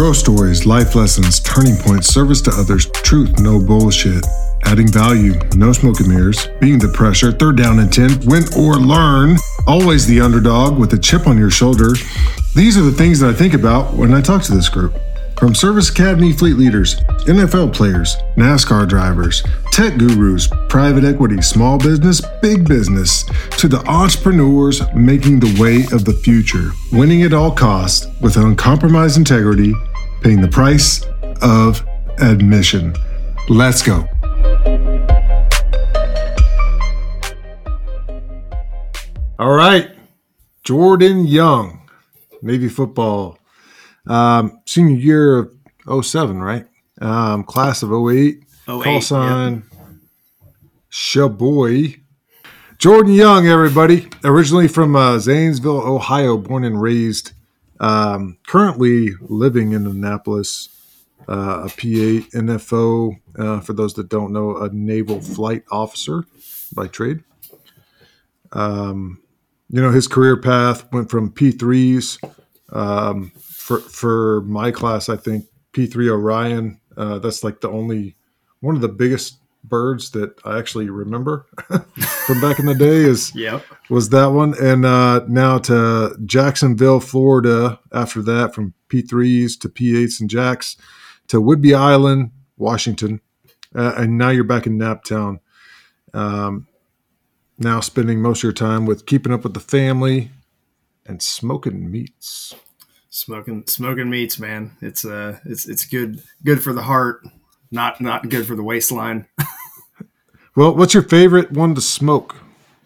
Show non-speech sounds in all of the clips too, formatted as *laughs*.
Grow stories, life lessons, turning points, service to others, truth, no bullshit. Adding value, no smoke and mirrors, being the pressure, third down and 10, win or learn, always the underdog with a chip on your shoulder. These are the things that I think about when I talk to this group. From Service Academy fleet leaders, NFL players, NASCAR drivers, tech gurus, private equity, small business, big business, to the entrepreneurs making the way of the future, winning at all costs with uncompromised integrity, paying the price of admission. Let's go. All right, Jordan Young, Navy football um, senior year of 07, right? Um, class of 08. 08 Call sign yep. Shaboy. Jordan Young, everybody. Originally from uh, Zanesville, Ohio, born and raised. Um, currently living in Annapolis, uh, a P8 NFO, uh, for those that don't know, a naval flight officer by trade. Um, you know, his career path went from P3s um, for for my class, I think P3 Orion. Uh, that's like the only one of the biggest birds that I actually remember *laughs* from back in the day is *laughs* yep. was that one, and uh, now to Jacksonville, Florida. After that, from P3s to P8s and Jacks to Whidbey Island, Washington, uh, and now you're back in Naptown. Um, now spending most of your time with keeping up with the family and smoking meats smoking smoking meats, man. It's uh it's it's good good for the heart, not not good for the waistline. *laughs* well, what's your favorite one to smoke?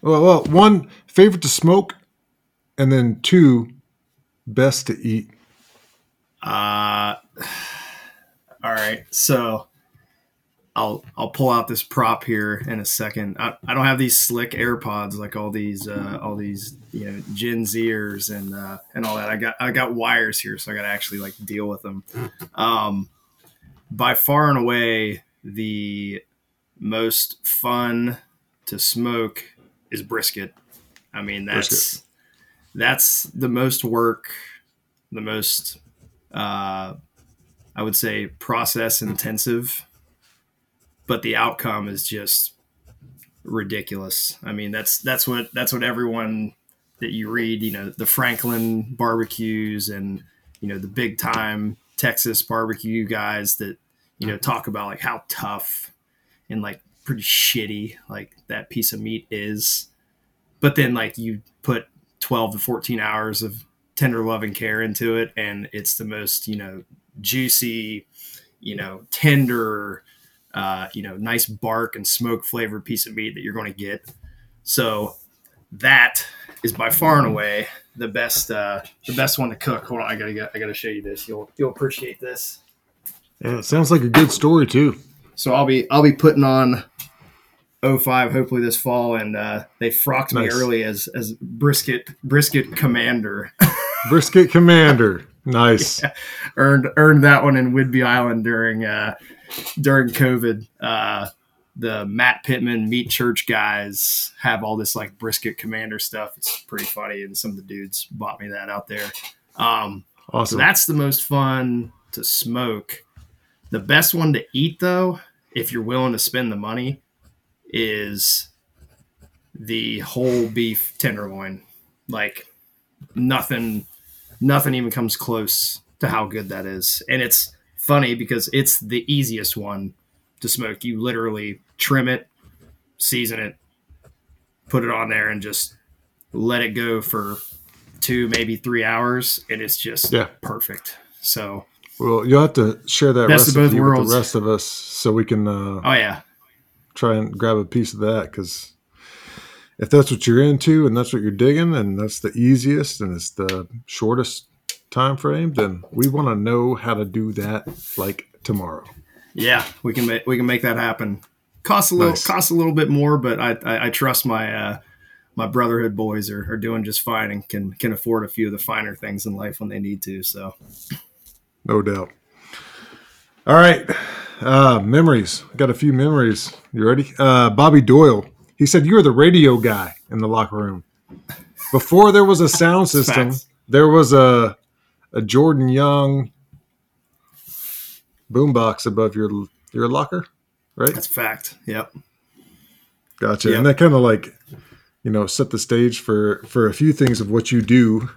Well, well, one favorite to smoke, and then two best to eat. Uh *sighs* all right. So I'll I'll pull out this prop here in a second. I, I don't have these slick AirPods like all these uh, all these you know Gen Zers and uh, and all that. I got I got wires here, so I got to actually like deal with them. Um, by far and away, the most fun to smoke is brisket. I mean that's brisket. that's the most work, the most uh, I would say process intensive but the outcome is just ridiculous. I mean, that's that's what that's what everyone that you read, you know, the Franklin barbecues and you know the big time Texas barbecue guys that you know talk about like how tough and like pretty shitty like that piece of meat is. But then like you put 12 to 14 hours of tender love and care into it and it's the most, you know, juicy, you know, tender, uh, you know, nice bark and smoke flavored piece of meat that you're going to get. So that is by far and away the best uh, the best one to cook. Hold on, I gotta get, I gotta show you this. You'll you'll appreciate this. Yeah, it sounds like a good story too. So I'll be I'll be putting on 05 hopefully this fall, and uh, they frocked nice. me early as as brisket brisket commander. *laughs* brisket commander, nice. *laughs* Yeah. Earned earned that one in Whidbey Island during uh, during COVID, uh, the Matt Pittman Meat Church guys have all this like brisket commander stuff. It's pretty funny, and some of the dudes bought me that out there. Um, awesome. So that's the most fun to smoke. The best one to eat, though, if you're willing to spend the money, is the whole beef tenderloin. Like nothing, nothing even comes close to how good that is, and it's funny because it's the easiest one to smoke. You literally trim it, season it, put it on there, and just let it go for two, maybe three hours, and it's just yeah. perfect. So, well, you'll have to share that recipe with the rest of us so we can. Uh, oh yeah, try and grab a piece of that because if that's what you're into and that's what you're digging and that's the easiest and it's the shortest time frame, then we want to know how to do that like tomorrow. Yeah, we can make we can make that happen. Costs a little nice. costs a little bit more, but I I, I trust my uh, my brotherhood boys are, are doing just fine and can can afford a few of the finer things in life when they need to. So, no doubt. All right, uh, memories. Got a few memories. You ready? Uh, Bobby Doyle. He said you were the radio guy in the locker room. Before there was a sound *laughs* system, there was a a Jordan Young boombox above your your locker, right? That's a fact. Yep. Gotcha. Yep. And that kind of like, you know, set the stage for for a few things of what you do.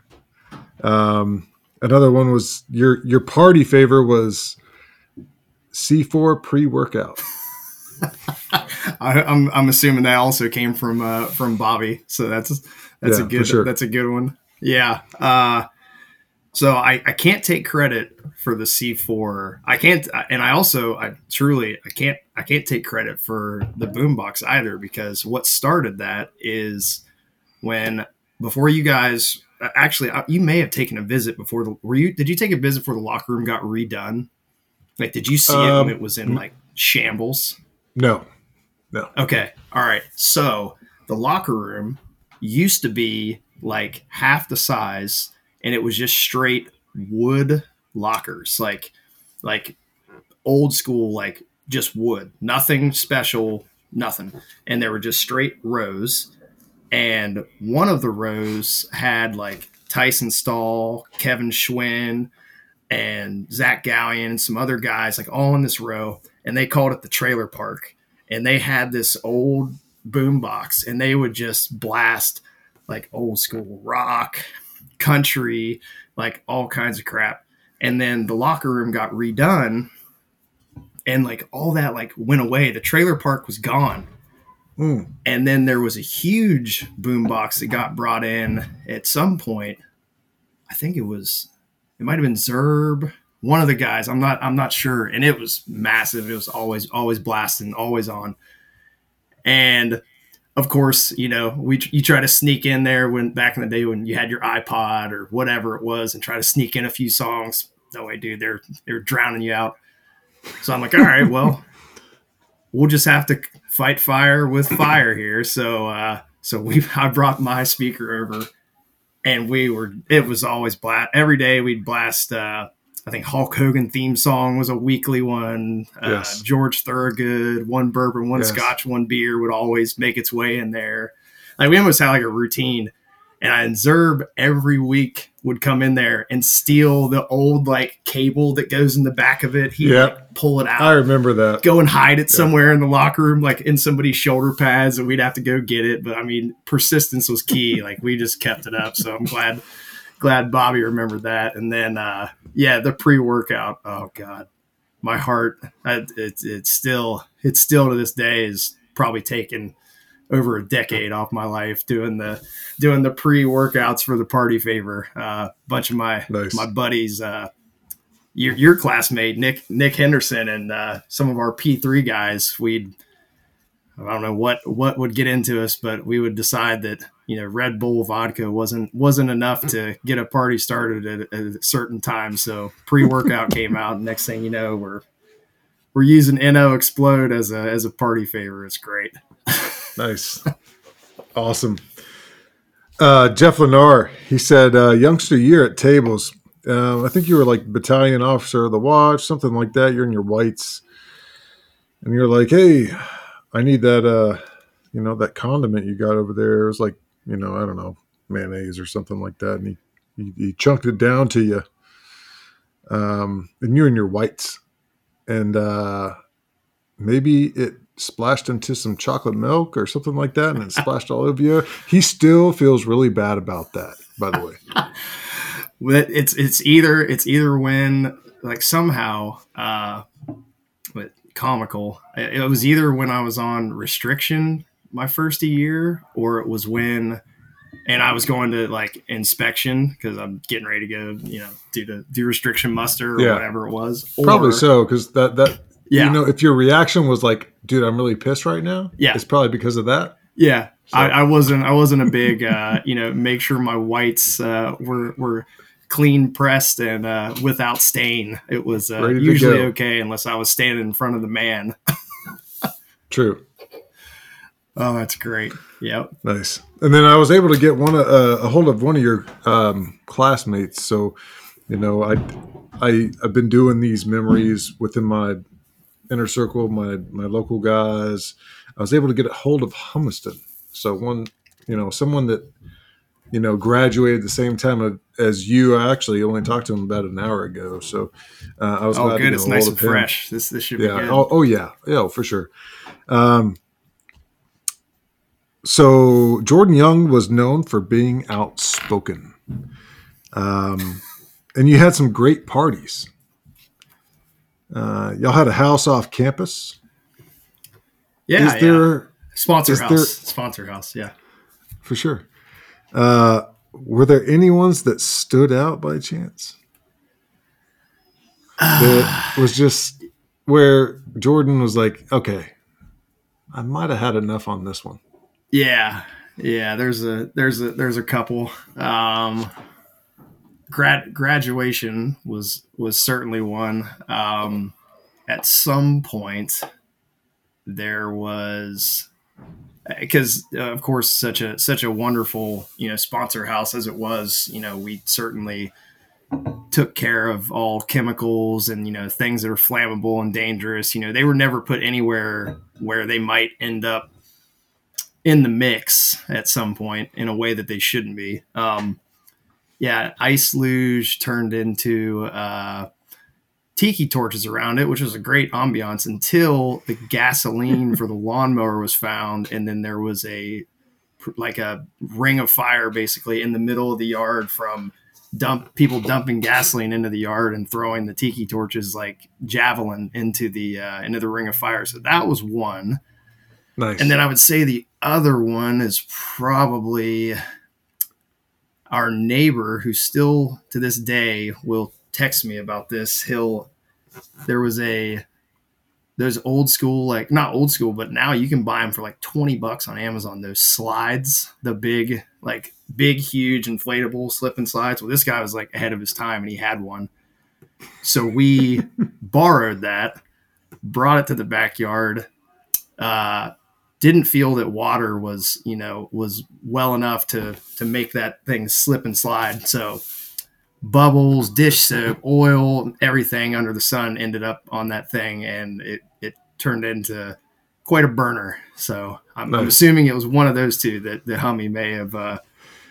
Um, another one was your your party favor was C4 pre workout. *laughs* I, I'm I'm assuming that also came from uh, from Bobby, so that's that's Yeah, a good sure. that's a good one. Yeah. Uh, so I I can't take credit for the C4. I can't, and I also I truly I can't I can't take credit for the boombox either because what started that is when before you guys actually you may have taken a visit before the were you did you take a visit before the locker room got redone? Like, did you see it Um, when it was in like shambles? No no. Okay. All right. So the locker room used to be like half the size and it was just straight wood lockers, like like old school, like just wood. Nothing special, nothing. And there were just straight rows. And one of the rows had like Tyson Stahl, Kevin Schwinn, and Zach Gallion and some other guys, like all in this row. And they called it the trailer park and they had this old boom box and they would just blast like old school rock country like all kinds of crap and then the locker room got redone and like all that like went away. The trailer park was gone. Mm. and then there was a huge boom box that got brought in at some point. I think it was it might have been zerb one of the guys. I'm not i'm not sure. And it was massive. It was always always blasting always on. And of course you know we you try to sneak in there when back in the day when you had your ipod or whatever it was and try to sneak in a few songs. No way dude. They're they're drowning you out. So i'm like all right well *laughs* we'll just have to fight fire with fire here. So uh so we *laughs* i brought my speaker over and we were it was always blast every day we'd blast uh I think Hulk Hogan theme song was a weekly one. Uh, George Thorogood, one bourbon, one Yes. scotch, one beer would always make its way in there. Like we almost had like a routine. And I and Zerb every week would come in there and steal the old like cable that goes in the back of it. He'd Yeah. like pull it out I remember that. go and hide it somewhere in the locker room, like in somebody's shoulder pads, and we'd have to go get it. But I mean, persistence was key. Like we just kept it up. So I'm glad, glad Bobby remembered that. And then, uh, yeah, the pre workout. Oh God, my heart. It's it's still it's still to this day is probably taken over a decade off my life doing the doing the pre workouts for the party favor. A uh, bunch of my Nice. my buddies. Uh, your, your classmate Nick Nick Henderson and uh, some of our P three guys, we'd I don't know what what would get into us, but we would decide that you know Red Bull vodka wasn't wasn't enough to get a party started at, at a certain time. So pre workout came out. And next thing you know, we're we're using NO-Xplode as a as a party favor. It's great. Nice. awesome. Uh, Jeff Lennar, he said, uh, youngster year at tables. Uh, I think you were like battalion officer of the watch, something like that. You're in your whites. And you're like, hey, I need that, uh, you know, that condiment you got over there. It was like, you know, I don't know, mayonnaise or something like that. And he, he, he chunked it down to you. Um, and you're in your whites. And uh, maybe it splashed into some chocolate milk or something like that and it *laughs* splashed all over you. He still feels really bad about that, by the way. *laughs* It's it's either it's either when like somehow uh but comical it was either when i was on restriction my first year or it was when and i was going to like inspection because i'm getting ready to go you know do the do restriction muster or Yeah. whatever it was Probably so, because that that yeah you know, if your reaction was like, "Dude, I'm really pissed right now," Yeah. it's probably because of that. Yeah, So- I, I wasn't. I wasn't a big, uh, *laughs* you know, make sure my whites uh, were were clean pressed and uh, without stain. It was uh, usually go. okay unless I was standing in front of the man. *laughs* True, Oh, that's great. Yep. nice. And then I was able to get one uh, a hold of one of your um, classmates. So, you know, I I I've been doing these memories within my inner circle, my my local guys. I was able to get a hold of Humiston. So one, you know, someone that you know, graduated the same time as you. I actually only talked to him about an hour ago, so uh, I was. Oh, good! It's nice and fresh. This this should yeah. be good. Oh, oh yeah, yeah, for sure. Um, so Jordan Young was known for being outspoken, um, and you had some great parties. Uh, y'all had a house off campus. Yeah, is there yeah. sponsor is house? There, sponsor house, yeah, for sure. Uh, were there any ones that stood out by chance? that *sighs* was just where Jordan was like, okay, I might have had enough on this one. Yeah, yeah. There's a there's a there's a couple. Um, grad graduation was was certainly one. Um, at some point, there was because uh, of course such a such a wonderful you know sponsor house as it was you know we certainly took care of all chemicals and you know things that are flammable and dangerous you know they were never put anywhere where they might end up in the mix at some point in a way that they shouldn't be um, yeah ice luge turned into uh, tiki torches around it, which was a great ambiance until the gasoline for the *laughs* lawnmower was found, and then there was a like a ring of fire basically in the middle of the yard from dump people dumping gasoline into the yard and throwing the tiki torches like javelin into the uh, into the ring of fire. So that was one. Nice. And then I would say the other one is probably our neighbor who still to this day will text me about this. He'll there was a those old school like not old school, but now you can buy them for like twenty bucks on Amazon. Those slides, the big like big huge inflatable slip and slides. Well, this guy was like ahead of his time and he had one, so we *laughs* borrowed that, brought it to the backyard. Uh, didn't feel that water was you know was well enough to to make that thing slip and slide. So bubbles dish soap oil everything under the sun ended up on that thing and it it turned into quite a burner. So i'm, nice. I'm assuming it was one of those two that the hummy may have uh,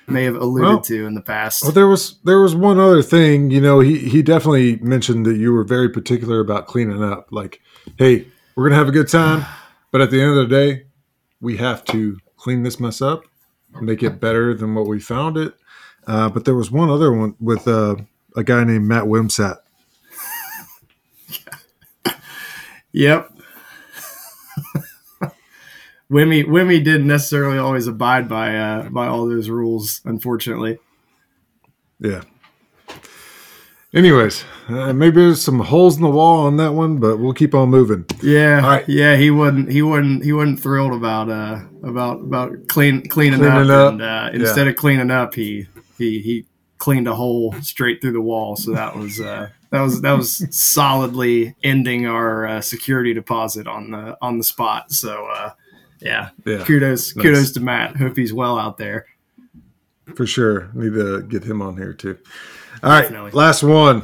may have alluded well, to in the past. well there was there was one other thing you know he he definitely mentioned that you were very particular about cleaning up. Like hey we're gonna have a good time but at the end of the day we have to clean this mess up, make it better than what we found it. Uh, but there was one other one with uh, a guy named Matt Wimsat. *laughs* yep. *laughs* Wimmy Wimmy didn't necessarily always abide by uh, by all those rules, unfortunately. Yeah, Anyways, uh, maybe there's some holes in the wall on that one, but we'll keep on moving. Yeah, right. yeah, he wouldn't, he wouldn't, he wasn't thrilled about uh about about clean cleaning, cleaning up, up. and uh, instead yeah. of cleaning up, he he he cleaned a hole straight through the wall. So that was uh that was that was solidly ending our uh, security deposit on the on the spot. So uh, yeah, yeah, kudos nice. kudos to Matt. Hope he's well out there. For sure, need to get him on here too. All right, Definitely. last one.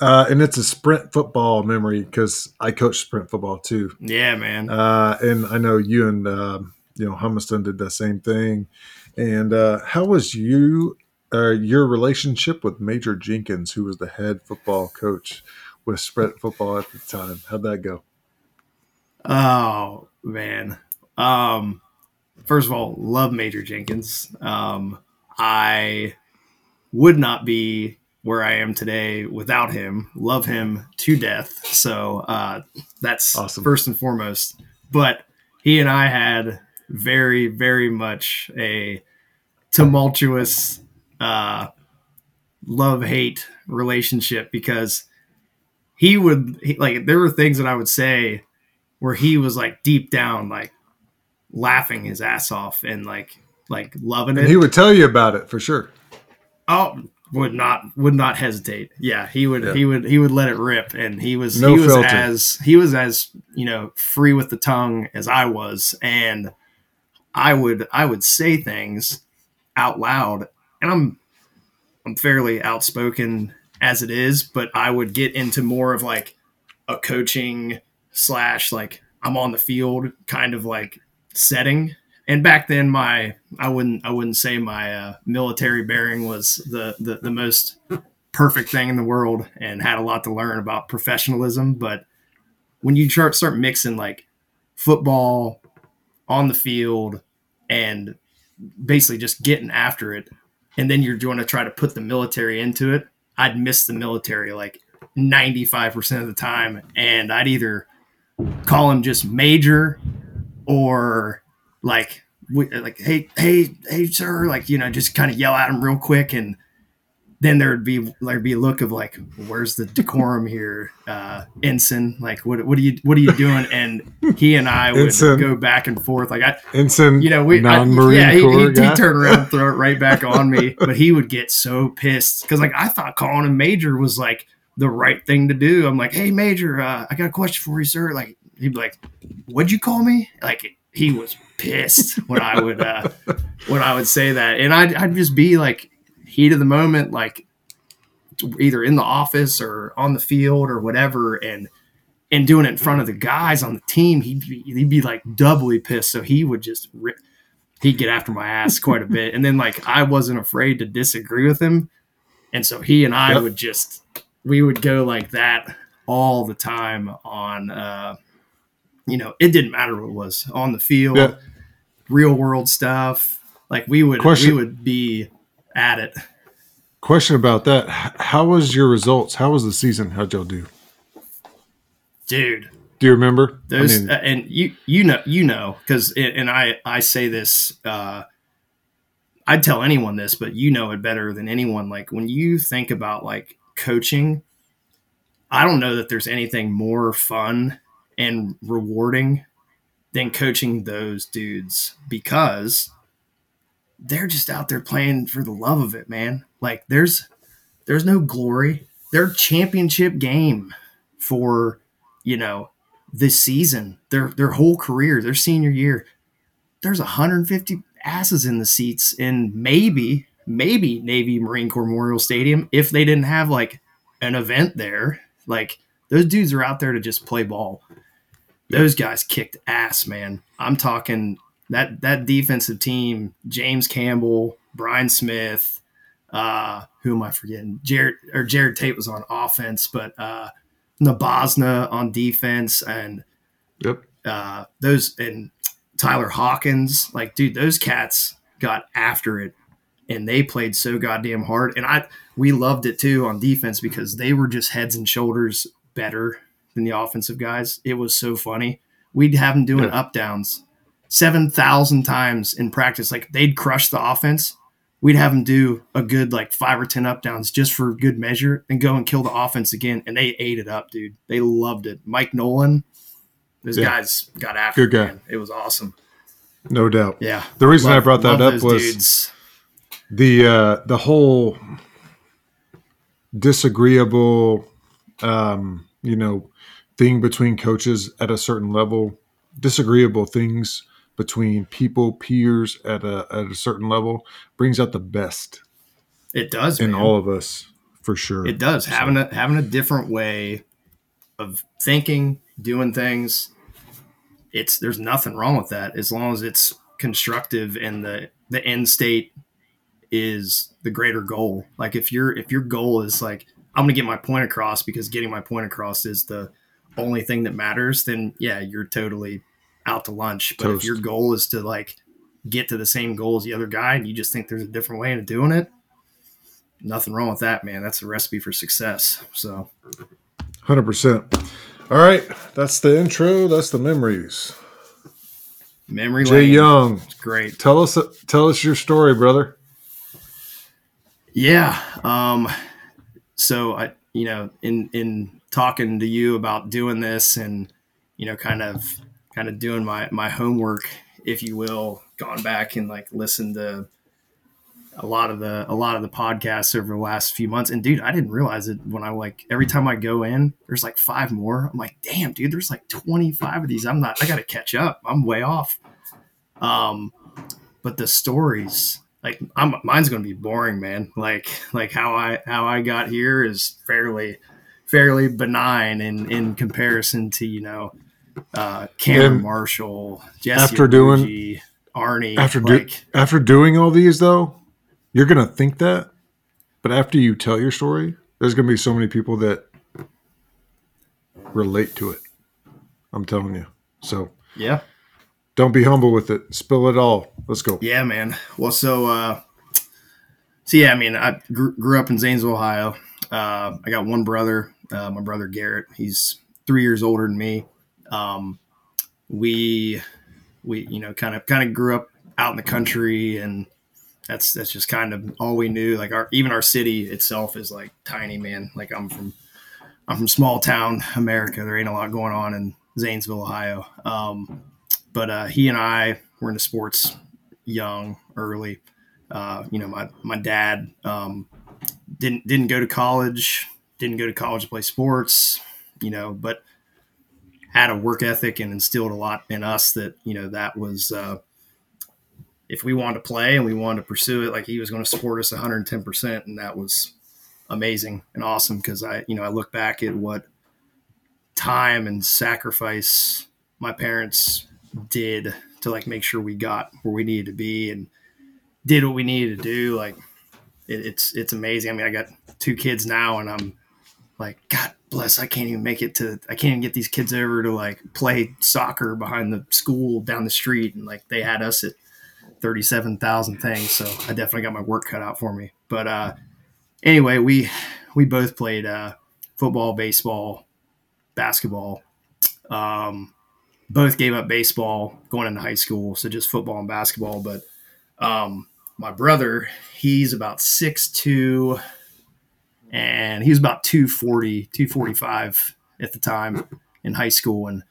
Uh, and it's a sprint football memory because I coach sprint football too. Yeah, man. Uh, and I know you and uh, you know Humiston did the same thing. And uh, how was you uh, your relationship with Major Jenkins, who was the head football coach with sprint football at the time? How'd that go? Oh man. Um, first of all, love Major Jenkins. Um, I would not be where I am today without him. Love him to death. So uh, that's awesome. first and foremost. But he and I had very, very much a tumultuous uh, love hate relationship because he would he, like there were things that I would say where he was like deep down like laughing his ass off and like like loving it. And he would tell you about it for sure. Oh, would not would not hesitate. Yeah, he would yeah. he would he would let it rip, and he was no he was filter. as he was as you know free with the tongue as I was, and I would I would say things out loud, and I'm I'm fairly outspoken as it is, but I would get into more of like a coaching slash like I'm on the field kind of like setting and back then my I wouldn't I wouldn't say my uh, military bearing was the, the the most perfect thing in the world and had a lot to learn about professionalism. But when you start start mixing like football on the field and basically just getting after it, and then you're going to try to put the military into it, I'd miss the military like 95% of the time. And I'd either call him just major or like like hey hey hey sir like you know just kind of yell at him real quick and then there'd be there'd be a look of like where's the decorum here uh ensign? Like what what are you what are you doing? And he and i would ensign. go back and forth like i ensign you know we non-marine I, yeah he, he'd, he'd turn around throw it right *laughs* back on me but he would get so pissed because like i thought calling him major was like the right thing to do. I'm like hey major uh, i got a question for you sir. Like he'd be like what'd you call me? Like he was pissed when I would uh, when I would say that, and I'd, I'd just be like heat of the moment, like either in the office or on the field or whatever, and and doing it in front of the guys on the team, he'd be, he'd be like doubly pissed. So he would just rip, he'd get after my ass quite a bit, and then like I wasn't afraid to disagree with him, and so he and I yep. would just we would go like that all the time on. Uh, you know, it didn't matter what it was on the field, yeah. Real world stuff. Like we would, Question. we would be at it. Question about that: How was your results? How was the season? How'd y'all do, dude? Do you remember? Those I mean, uh, and you you know you know because and I I say this. uh I'd tell anyone this, but you know it better than anyone. Like when you think about like coaching, I don't know that there's anything more fun and rewarding than coaching those dudes because they're just out there playing for the love of it, man. Like there's there's no glory. Their championship game for, you know, this season, their their whole career, their senior year. There's 150 asses in the seats in maybe maybe Navy Marine Corps Memorial Stadium if they didn't have like an event there. Like those dudes are out there to just play ball those guys kicked ass, man. I'm talking that that defensive team, James Campbell, Brian Smith, uh, who am I forgetting? Jared or Jared Tate was on offense, but uh Nabazna on defense and yep. uh those and Tyler Hawkins, like dude, those cats got after it and they played so goddamn hard. And I we loved it too on defense because they were just heads and shoulders better than the offensive guys. It was so funny. We'd have them doing yeah. up downs 7,000 times in practice. Like they'd crush the offense. We'd have them do a good like five or 10 up downs just for good measure and go and kill the offense again. And they ate it up, dude. They loved it. Mike Nolan, those yeah. guys got after good it. Guy. Man. It was awesome. No doubt. Yeah. The reason love, I brought that up was dudes. the uh, the whole disagreeable um, you know, thing between coaches at a certain level, disagreeable things between people, peers at a at a certain level brings out the best. It does in man. all of us for sure. It does so. having a having a different way of thinking, doing things. It's there's nothing wrong with that as long as it's constructive and the the end state is the greater goal. Like if your if your goal is like I'm going to get my point across because getting my point across is the only thing that matters, then yeah, you're totally out to lunch. But Toast. if your goal is to like get to the same goal as the other guy and you just think there's a different way of doing it, nothing wrong with that, man. That's a recipe for success. So 100%. All right, that's the intro, that's the memories. Memory Jay Lane. Young. It's great. Tell us tell us your story, brother. Yeah, um so I, you know, in in talking to you about doing this and you know, kind of kind of doing my my homework, if you will, gone back and like listened to a lot of the a lot of the podcasts over the last few months. And dude, I didn't realize it when I like every time I go in, there's like five more. I'm like, damn, dude, there's like 25 of these. I'm not. I got to catch up. I'm way off. Um, but the stories like I'm, mine's to be boring, man. Like like how I how I got here is fairly fairly benign in in comparison to you know uh, Cameron and Marshall, Jesse after doing Arnie. After do, like, after doing all these though, you're gonna think that, but after you tell your story, there's gonna be so many people that relate to it. I'm telling you. So yeah, don't be humble with it. Spill it all. Let's go. yeah, man. Well, so uh, so yeah, I mean, I grew, grew up in Zanesville, Ohio. Uh, I got one brother, uh, my brother Garrett. He's three years older than me. Um, we we you know kind of kind of grew up out in the country and that's that's just kind of all we knew. Like our even our city itself is like tiny man. Like i'm from i'm from small town america. There ain't a lot going on in zanesville ohio. Um, but uh, he and i were into sports young early. Uh, you know my my dad um, didn't didn't go to college didn't go to college to play sports you know but had a work ethic and instilled a lot in us that you know that was uh, if we wanted to play and we wanted to pursue it like he was going to support us 110% and that was amazing and awesome because i you know i look back at what time and sacrifice my parents did to like make sure we got where we needed to be and did what we needed to do like it, it's it's amazing. I mean i got two kids now and i'm like god bless i can't even make it to i can't even get these kids over to like play soccer behind the school down the street and like they had us at 37,000 things so i definitely got my work cut out for me. But uh anyway we we both played uh football baseball basketball. Um both gave up baseball going into high school so just football and basketball but um my brother he's about six two and he was about 240 245 at the time in high school. And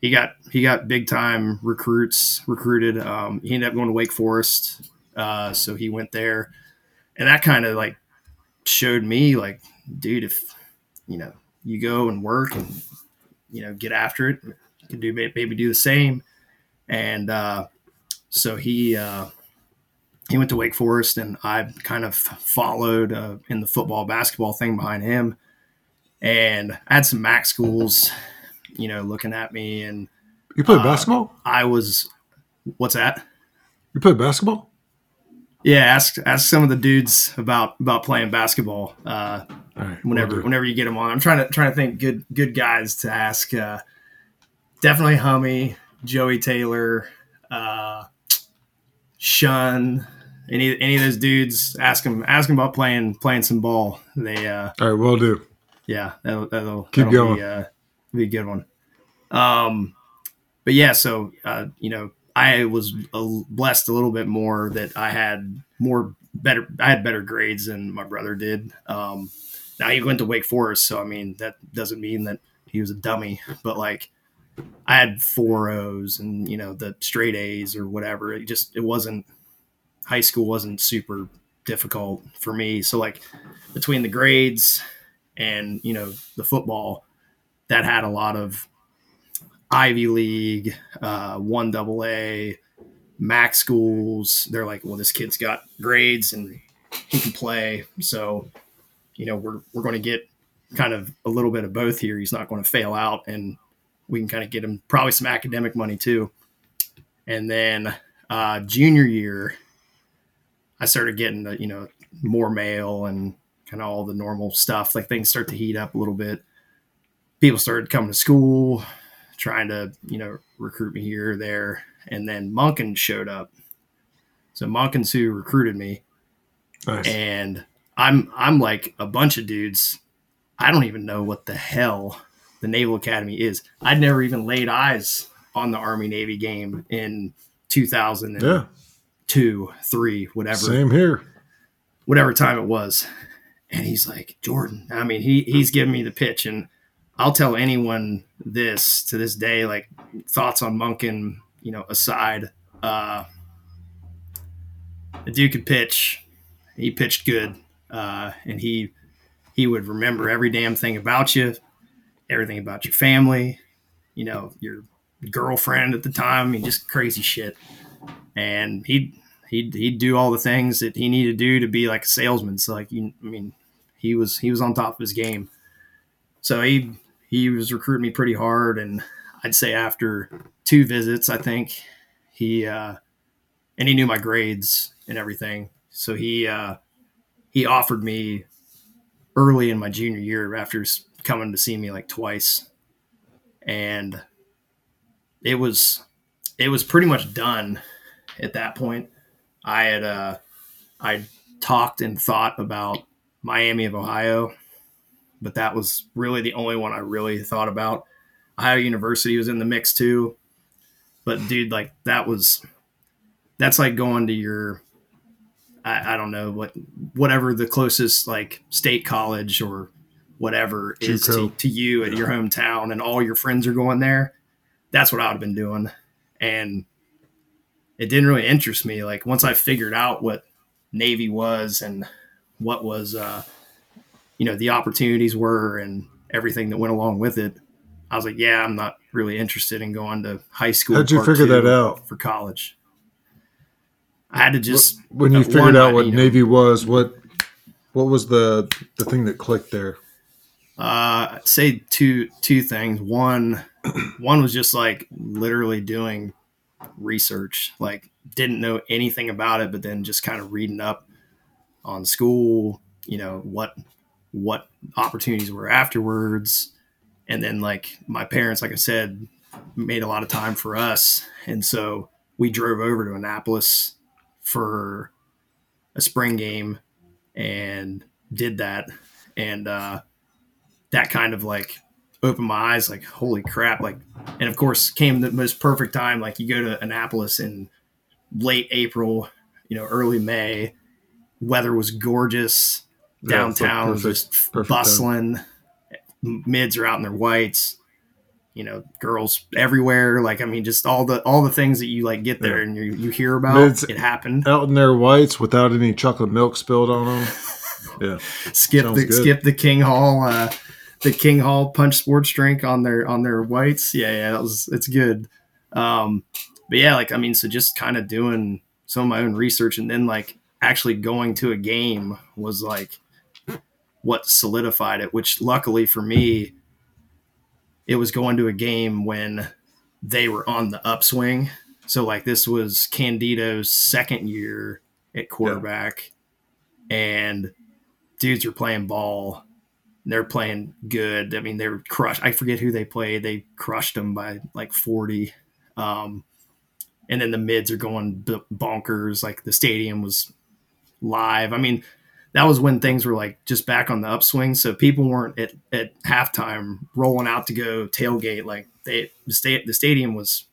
he got he got big time recruits recruited. Um, he ended up going to wake forest. Uh, so he went there. And that kind of like showed me like dude if you know you go and work and you know get after it you can do maybe do the same. And uh, so he uh, he went to Wake Forest, and I kind of followed uh, in the football basketball thing behind him. And I had some MAC schools, you know, looking at me. And you played uh, basketball? I was, what's that? You played basketball? Yeah, ask ask some of the dudes about about playing basketball. Uh, right, whenever whenever you get them on, I'm trying to trying to think good good guys to ask. Uh, definitely Hummy, Joey Taylor, uh, Shun, any any of those dudes, ask them ask them about playing playing some ball. They uh, all right, will do. Yeah, that'll, that'll keep that'll going. Be, uh, be a good one. Um, but yeah, so uh, you know, I was blessed a little bit more that I had more better. I had better grades than my brother did. Um, now he went to Wake Forest, so I mean that doesn't mean that he was a dummy, but like I had four O's and you know the straight A's or whatever. It just it wasn't high school wasn't super difficult for me. So like between the grades and you know the football, that had a lot of Ivy League, uh, one double A, MAC schools. They're like, well, this kid's got grades and he can play. So, you know, we're we're going to get kind of a little bit of both here. He's not going to fail out, and we can kind of get him probably some academic money too. And then uh, junior year, I started getting the, you know, more mail and kind of all the normal stuff. Like things start to heat up a little bit. People started coming to school, trying to, you know, recruit me here or there. And then Monken showed up. So Monken's who recruited me. Nice. And I'm I'm like a bunch of dudes. I don't even know what the hell the Naval Academy is. I'd never even laid eyes on the Army Navy game in 2000. Yeah two, three, whatever. Same here. Whatever time it was. And he's like, Jordan. I mean, he he's giving me the pitch, and I'll tell anyone this to this day, like thoughts on Monken, you know, aside. Uh the dude could pitch. He pitched good. Uh, and he he would remember every damn thing about you, everything about your family, you know, your girlfriend at the time, I mean, just crazy shit and he'd he'd he'd do all the things that he needed to do to be like a salesman. So like you, I mean, he was he was on top of his game. So he he was recruiting me pretty hard, and I'd say after two visits, I think he uh, and he knew my grades and everything. So he uh, he offered me early in my junior year after coming to see me like twice, and it was it was pretty much done at that point. I had uh, I talked and thought about Miami of Ohio, but that was really the only one I really thought about. Ohio University was in the mix too, but dude, like that was that's like going to your I, I don't know what whatever the closest like state college or whatever is to, to, you at yeah. your hometown and all your friends are going there. That's what I would have been doing. And it didn't really interest me. Like once I figured out what Navy was and what was, uh, you know, the opportunities were and everything that went along with it, I was like, yeah, I'm not really interested in going to high school. How'd you figure that out for college? I had to just when you figured one, out what know, Navy was, what what was the the thing that clicked there? Uh, I'd say two two things. One *clears throat* one was just like literally doing research. Like didn't know anything about it, but then just kind of reading up on school. You know what what opportunities were afterwards, and then like my parents, like I said, made a lot of time for us, and so we drove over to Annapolis for a spring game and did that. And uh, that kind of like opened my eyes like, holy crap. Like, and of course, came the most perfect time. Like, you go to Annapolis in late April, you know, early May. Weather was gorgeous. Downtown was just bustling. Time. Mids are out in their whites you know girls everywhere like i mean just all the all the things that you like get there yeah. and you, you hear about it's it happened out in their whites without any chocolate milk spilled on them *laughs* yeah skip Sounds the good. skip the king hall uh the king hall punch sports drink on their on their whites yeah yeah that was it's good um but yeah like i mean so just kind of doing some of my own research and then like actually going to a game was like what solidified it which luckily for me it was going to a game when they were on the upswing. So like this was Candeto's second year at quarterback, yeah. and dudes were playing ball. They're playing good. I mean, they were crushed. I forget who they played. They crushed them by like forty. Um, and then the mids are going bonkers. Like the stadium was live. I mean, that was when things were like just back on the upswing. So people weren't at, at halftime rolling out to go tailgate. Like they, the, sta- the stadium was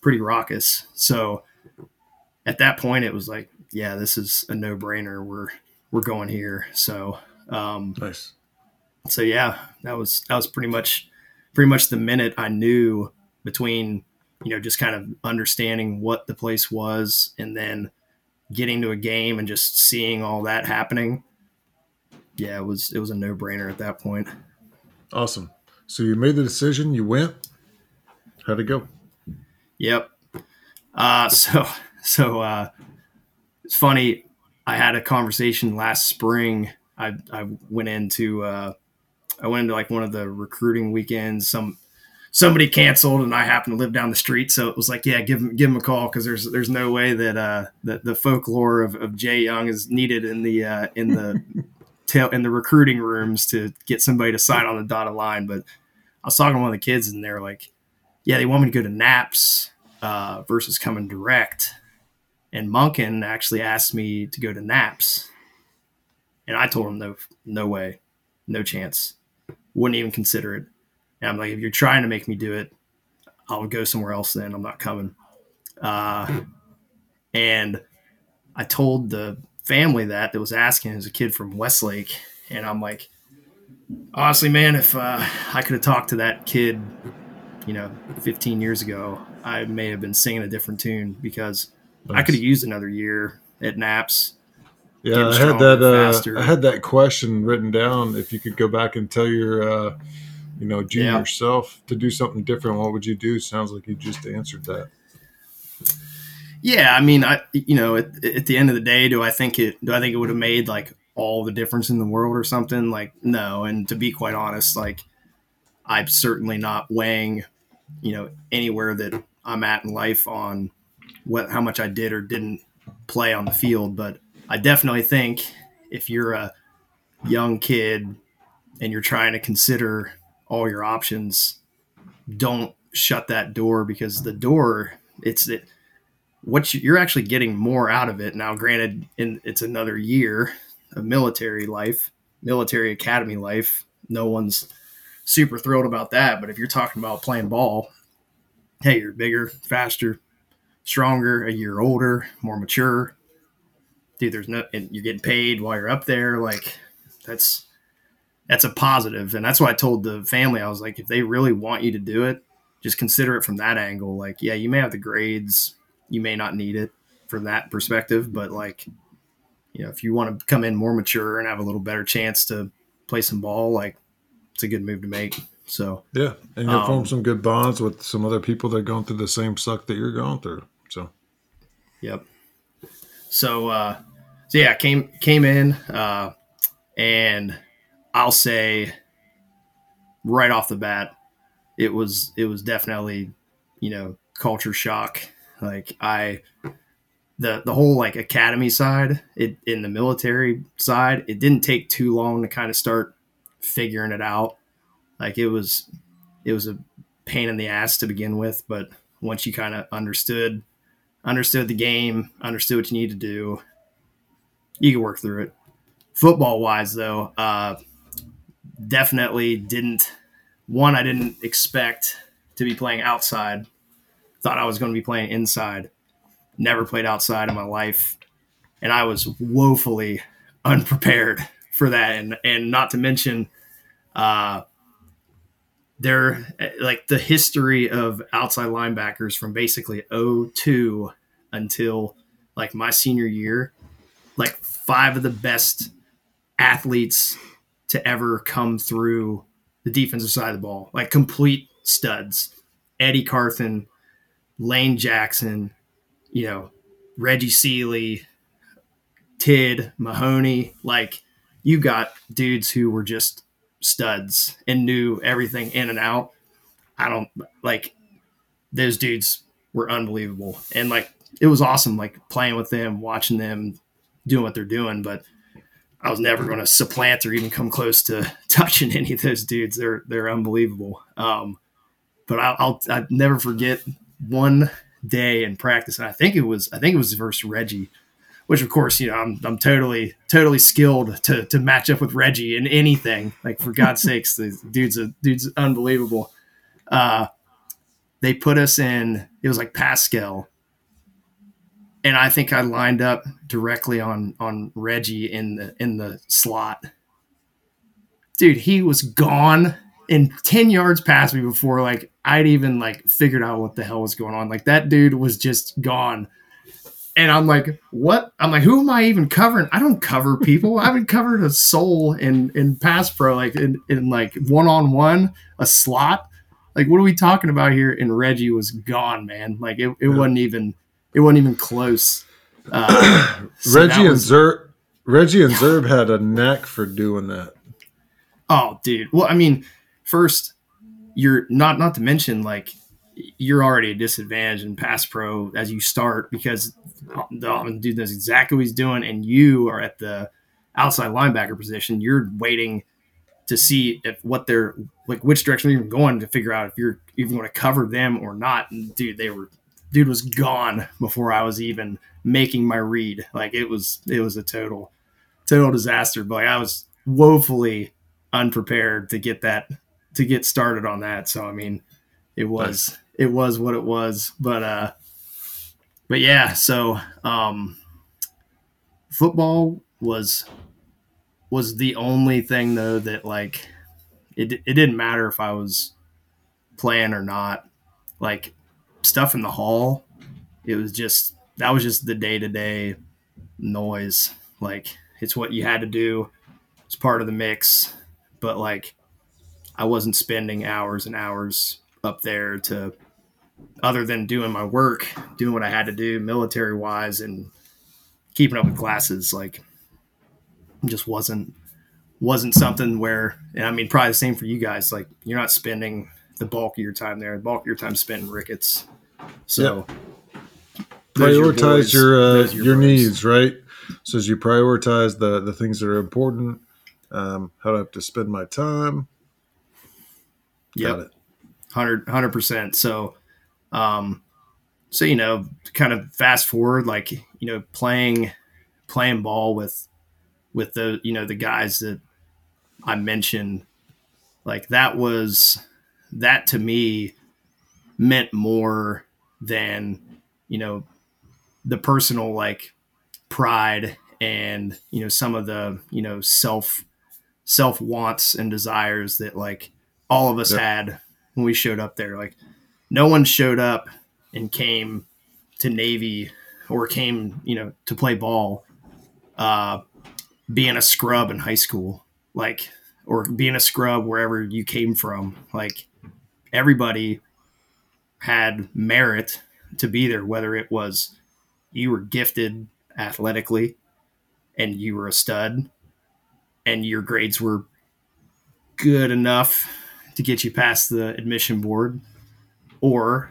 pretty raucous. So at that point, it was like, yeah, this is a no brainer. We're, we're going here. So, um, nice. So yeah, that was, that was pretty much, pretty much the minute I knew between, you know, just kind of understanding what the place was and then getting to a game and just seeing all that happening, yeah, it was it was a no brainer at that point. Awesome. So you made the decision. You went. How'd it go? Yep. Uh, *laughs* so so uh, it's funny. I had a conversation last spring. I I went into uh, I went into like one of the recruiting weekends. Some somebody canceled and I happened to live down the street. So it was like, yeah, give him, give him a call. Cause there's, there's no way that, uh, that the folklore of, of Jay Young is needed in the, uh, in the *laughs* tail in the recruiting rooms to get somebody to sign on the dotted line. But I was talking to one of the kids and they're like, yeah, they want me to go to Naps, uh, versus coming direct. And Monken actually asked me to go to Naps. And I told him no, no way, no chance. Wouldn't even consider it. And I'm like, if you're trying to make me do it, I'll go somewhere else then. I'm not coming. Uh, and I told the family that that was asking as a kid from Westlake. And I'm like, honestly, man, if uh, I could have talked to that kid, you know, 15 years ago, I may have been singing a different tune because nice. I could have used another year at Naps. Yeah, I had that. Uh, I had that question written down. If you could go back and tell your uh, you know, junior yeah. self to do something different, what would you do? Sounds like you just answered that. Yeah, I mean, I you know, at, at the end of the day, do I think it? Do I think it would have made like all the difference in the world or something? Like, no. And to be quite honest, like, I'm certainly not weighing, you know, anywhere that I'm at in life on what how much I did or didn't play on the field, but I definitely think if you're a young kid and you're trying to consider all your options, don't shut that door because the door it's it what you, are actually getting more out of it. Now granted in it's another year of military life military academy life. No one's super thrilled about that but if you're talking about playing ball hey you're bigger faster stronger a year older more mature dude there's no and you're getting paid while you're up there like that's that's a positive and that's why i told the family i was like if they really want you to do it just consider it from that angle like yeah you may have the grades you may not need it from that perspective, but like, you know, if you want to come in more mature and have a little better chance to play some ball, like it's a good move to make. So yeah, and you'll um, form some good bonds with some other people that are going through the same suck that you're going through. So, yep. So, uh, so yeah, came came in, uh, and I'll say right off the bat, it was it was definitely you know culture shock like I the the whole like academy side, it in the military side, it didn't take too long to kind of start figuring it out. Like it was it was a pain in the ass to begin with, but once you kind of understood understood the game, understood what you need to do, you can work through it. Football wise though, uh definitely didn't one I didn't expect to be playing outside thought I was going to be playing inside. Never played outside in my life, and I was woefully unprepared for that. And and not to mention, uh, there like the history of outside linebackers from basically 02 until like my senior year, like five of the best athletes to ever come through the defensive side of the ball, like complete studs. Eddie Carthan, Lane Jackson, you know, Reggie Seely, Tid, Mahoney, like you got dudes who were just studs and knew everything in and out. I don't like those dudes were unbelievable. And like it was awesome like playing with them, watching them doing what they're doing, but I was never going to supplant or even come close to *laughs* touching any of those dudes. They're they're unbelievable. Um, but I'll, I'll, I'll never forget one day in practice, and I think it was I think it was versus Reggie, which of course you know I'm I'm totally totally skilled to to match up with Reggie in anything. Like for God's *laughs* sakes, the dude's a dude's unbelievable. Uh, they put us in. It was like Pascal, and I think I lined up directly on on Reggie in the in the slot. Dude, he was gone in 10 yards past me before like I'd even like figured out what the hell was going on. Like that dude was just gone. And I'm like, what? I'm like, who am I even covering? I don't cover people. I haven't covered a soul in in pass pro, like in, in like one on one, a slot. Like, what are we talking about here? And Reggie was gone, man. Like it, it yeah. wasn't even it wasn't even close. Uh, *coughs* so Reggie was, and Zerb Reggie and Zerb had a knack for doing that. Oh, dude. Well, I mean, first you're not not to mention like you're already a disadvantage in pass pro as you start because the dude knows exactly what he's doing and you are at the outside linebacker position you're waiting to see if what they're like which direction they're even going to figure out if you're even going to cover them or not and dude they were dude was gone before i was even making my read like it was it was a total total disaster but like, i was woefully unprepared to get that to get started on that. So I mean, it was nice. it was what it was. But uh, but yeah. So um, football was was the only thing though that like it it didn't matter if I was playing or not. Like stuff in the hall, it was just that was just the day to day noise. Like it's what you had to do. It's part of the mix. But like I wasn't spending hours and hours up there to other than doing my work, doing what I had to do military wise and keeping up with classes like just wasn't wasn't something where and I mean probably the same for you guys like you're not spending the bulk of your time there the bulk of your time spent in Ricketts so yep. prioritize your your, uh, your, your needs, right? So as you prioritize the the things that are important, um, how do I have to spend my time? Yep. 100 percent. So, um, so you know, kind of fast forward, like you know, playing playing ball with with the you know the guys that I mentioned, like that was that to me meant more than you know the personal like pride and you know some of the you know self self wants and desires that like all of us yep. had when we showed up there like no one showed up and came to navy or came you know to play ball uh being a scrub in high school like or being a scrub wherever you came from like everybody had merit to be there, whether it was you were gifted athletically and you were a stud and your grades were good enough to get you past the admission board or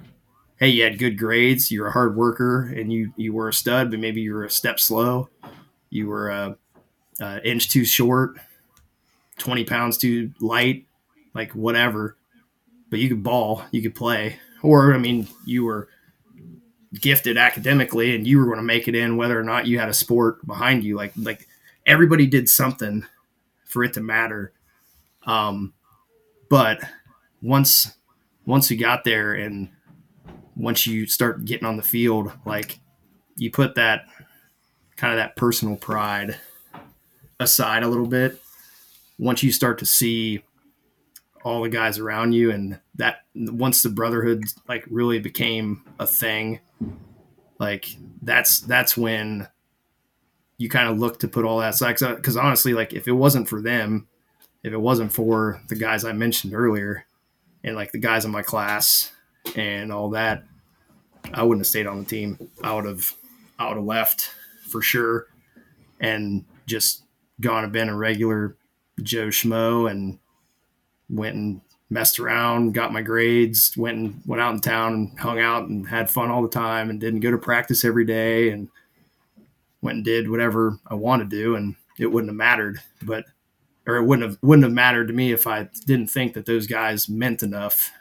hey you had good grades you're a hard worker and you you were a stud but maybe you were a step slow you were a, a inch too short 20 pounds too light like whatever but you could ball you could play or I mean, you were gifted academically and you were going to make it in whether or not you had a sport behind you. Like like everybody did something for it to matter. Um but once once you got there and once you start getting on the field like you put that kind of that personal pride aside a little bit once you start to see all the guys around you and that once the brotherhood like really became a thing like that's that's when you kind of look to put all that aside. Because honestly like if it wasn't for them if it wasn't for the guys i mentioned earlier and like the guys in my class and all that i wouldn't have stayed on the team. I would have i would have left for sure. And just gone and been a regular joe schmo and went and messed around, got my grades, went and went out in town and hung out and had fun all the time and didn't go to practice every day and went and did whatever I wanted to do and it wouldn't have mattered. But or it wouldn't have wouldn't have mattered to me if I didn't think that those guys meant enough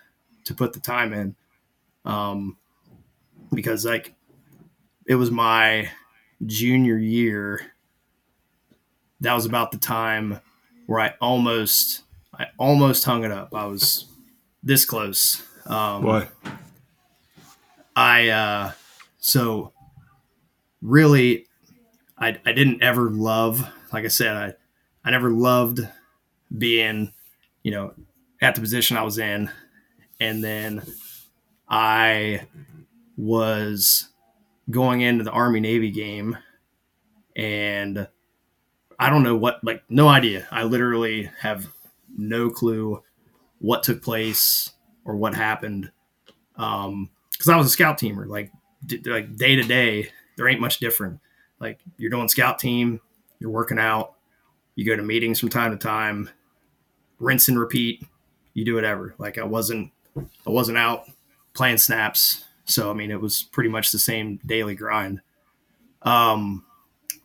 to put the time in. Um because like it was my junior year. That was about the time where I almost I almost hung it up. I was this close. Um, Why? I uh, so really, I I didn't ever love. Like I said, I I never loved being, you know, at the position I was in, and then I was going into the Army Navy game, and I don't know what, like, no idea. I literally have no clue what took place or what happened. Um, because I was a scout teamer, like d- like day to day, there ain't much different. Like you're doing scout team, you're working out, you go to meetings from time to time, rinse and repeat. You do whatever. Like I wasn't, I wasn't out playing snaps, so I mean it was pretty much the same daily grind. Um,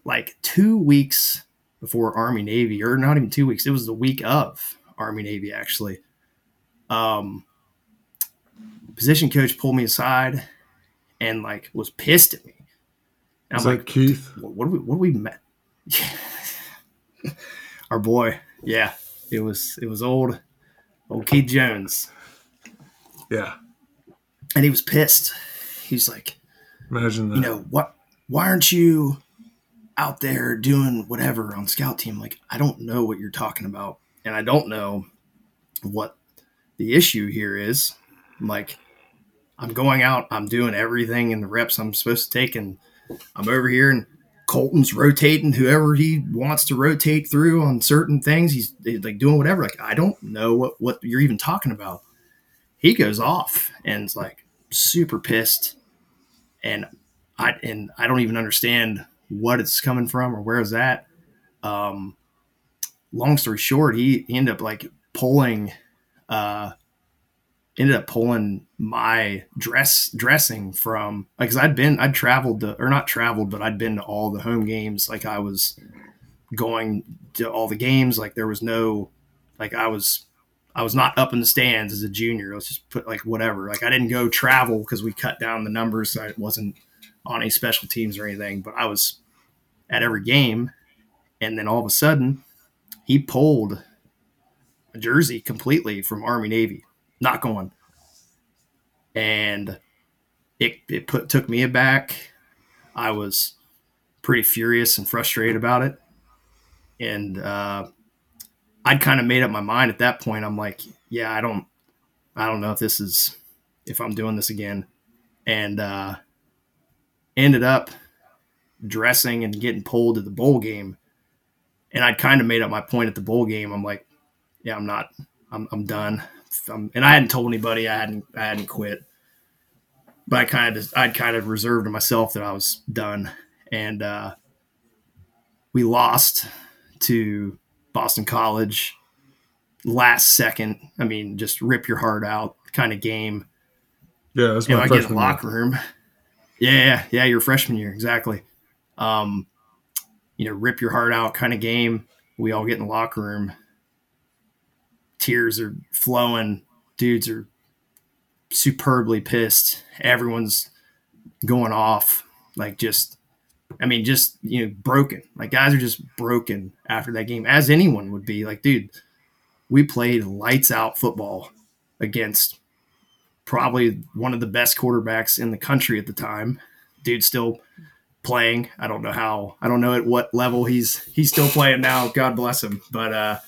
like two weeks before Army Navy, or not even two weeks. It was the week of Army Navy actually. Um, position coach pulled me aside and like was pissed at me. And I'm like, Keith? What, what, we what we met? *laughs* Our boy, yeah, it was it was old old Keith Jones. Yeah, and he was pissed. He's like, imagine that. You know what? Why aren't you out there doing whatever on scout team. Like, I don't know what you're talking about. And I don't know what the issue here is. like, I'm going out, I'm doing everything in the reps I'm supposed to take, and I'm over here and Colton's rotating whoever he wants to rotate through on certain things. He's, he's, like doing whatever. Like, I don't know what, what you're even talking about. He goes off and like super pissed. And I and I don't even understand what it's coming from or where is that. Um, long story short, he, he ended up like pulling uh, ended up pulling my dress dressing from like cause I'd been I'd traveled to or not traveled but I'd been to all the home games. Like I was going to all the games. Like there was no like I was I was not up in the stands as a junior. Let's just put like whatever. Like I didn't go travel because we cut down the numbers. So I wasn't on any special teams or anything but I was at every game. And then all of a sudden he pulled a jersey completely from Army Navy not going. And it, it put took me aback. I was pretty furious and frustrated about it. And uh, I'd kind of made up my mind at that point. I'm like, yeah, I don't, I don't know if this is, if I'm doing this again. And uh, ended up dressing and getting pulled to the bowl game. And I'd kind of made up my point at the bowl game. I'm like, yeah, I'm not, I'm, I'm done. I'm, and I hadn't told anybody I hadn't I hadn't quit, but I kind of I'd kind of reserved to myself that I was done, and uh, we lost to Boston College last second. I mean, just rip your heart out kind of game. Yeah, that's my you know, I get in the locker room. Yeah, yeah, your freshman year exactly. Um, you know, rip your heart out kind of game. We all get in the locker room tears are flowing. Dudes are superbly pissed. Everyone's going off. Like just I mean, just you know, broken. Like guys are just broken after that game, as anyone would be. Like, dude, we played lights out football against probably one of the best quarterbacks in the country at the time. Dude still playing. I don't know how I don't know at what level he's he's still playing now. God bless him. But uh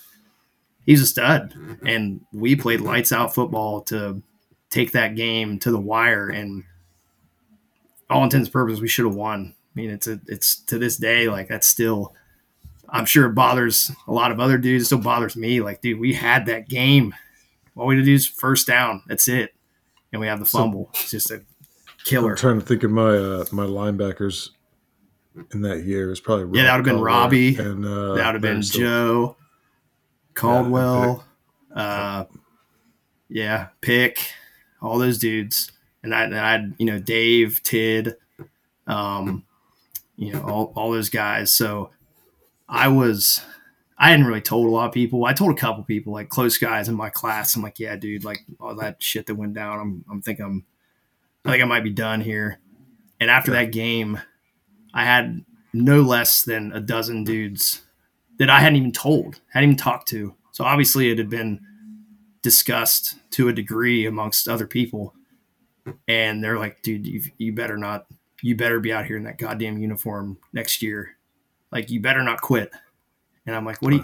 he's a stud. And we played lights out football to take that game to the wire. And all intents and purposes, we should have won. I mean, it's a, it's to this day like that's still. I'm sure it bothers a lot of other dudes. It still bothers me. Like, dude, we had that game. All we had to do is first down. That's it, and we have the fumble. So, it's just a killer. I'm trying to think of my uh, my linebackers in that year. It was probably Rob yeah, that would have been Robbie, and uh, that would have been Joe. Caldwell, yeah, uh, yeah, Pick, all those dudes, and I, and I, you know, Dave, Tid, um, you know, all, all those guys. So I was, I hadn't really told a lot of people. I told a couple people, like close guys in my class. I'm like, yeah, dude, like all that shit that went down. I'm, I'm thinking I'm, I think I might be done here. And after that game, I had no less than a dozen dudes that I hadn't even told, hadn't even talked to. So obviously it had been discussed to a degree amongst other people. And they're like, dude, you, you better not, you better be out here in that goddamn uniform next year. Like, you better not quit. And I'm like, what do you,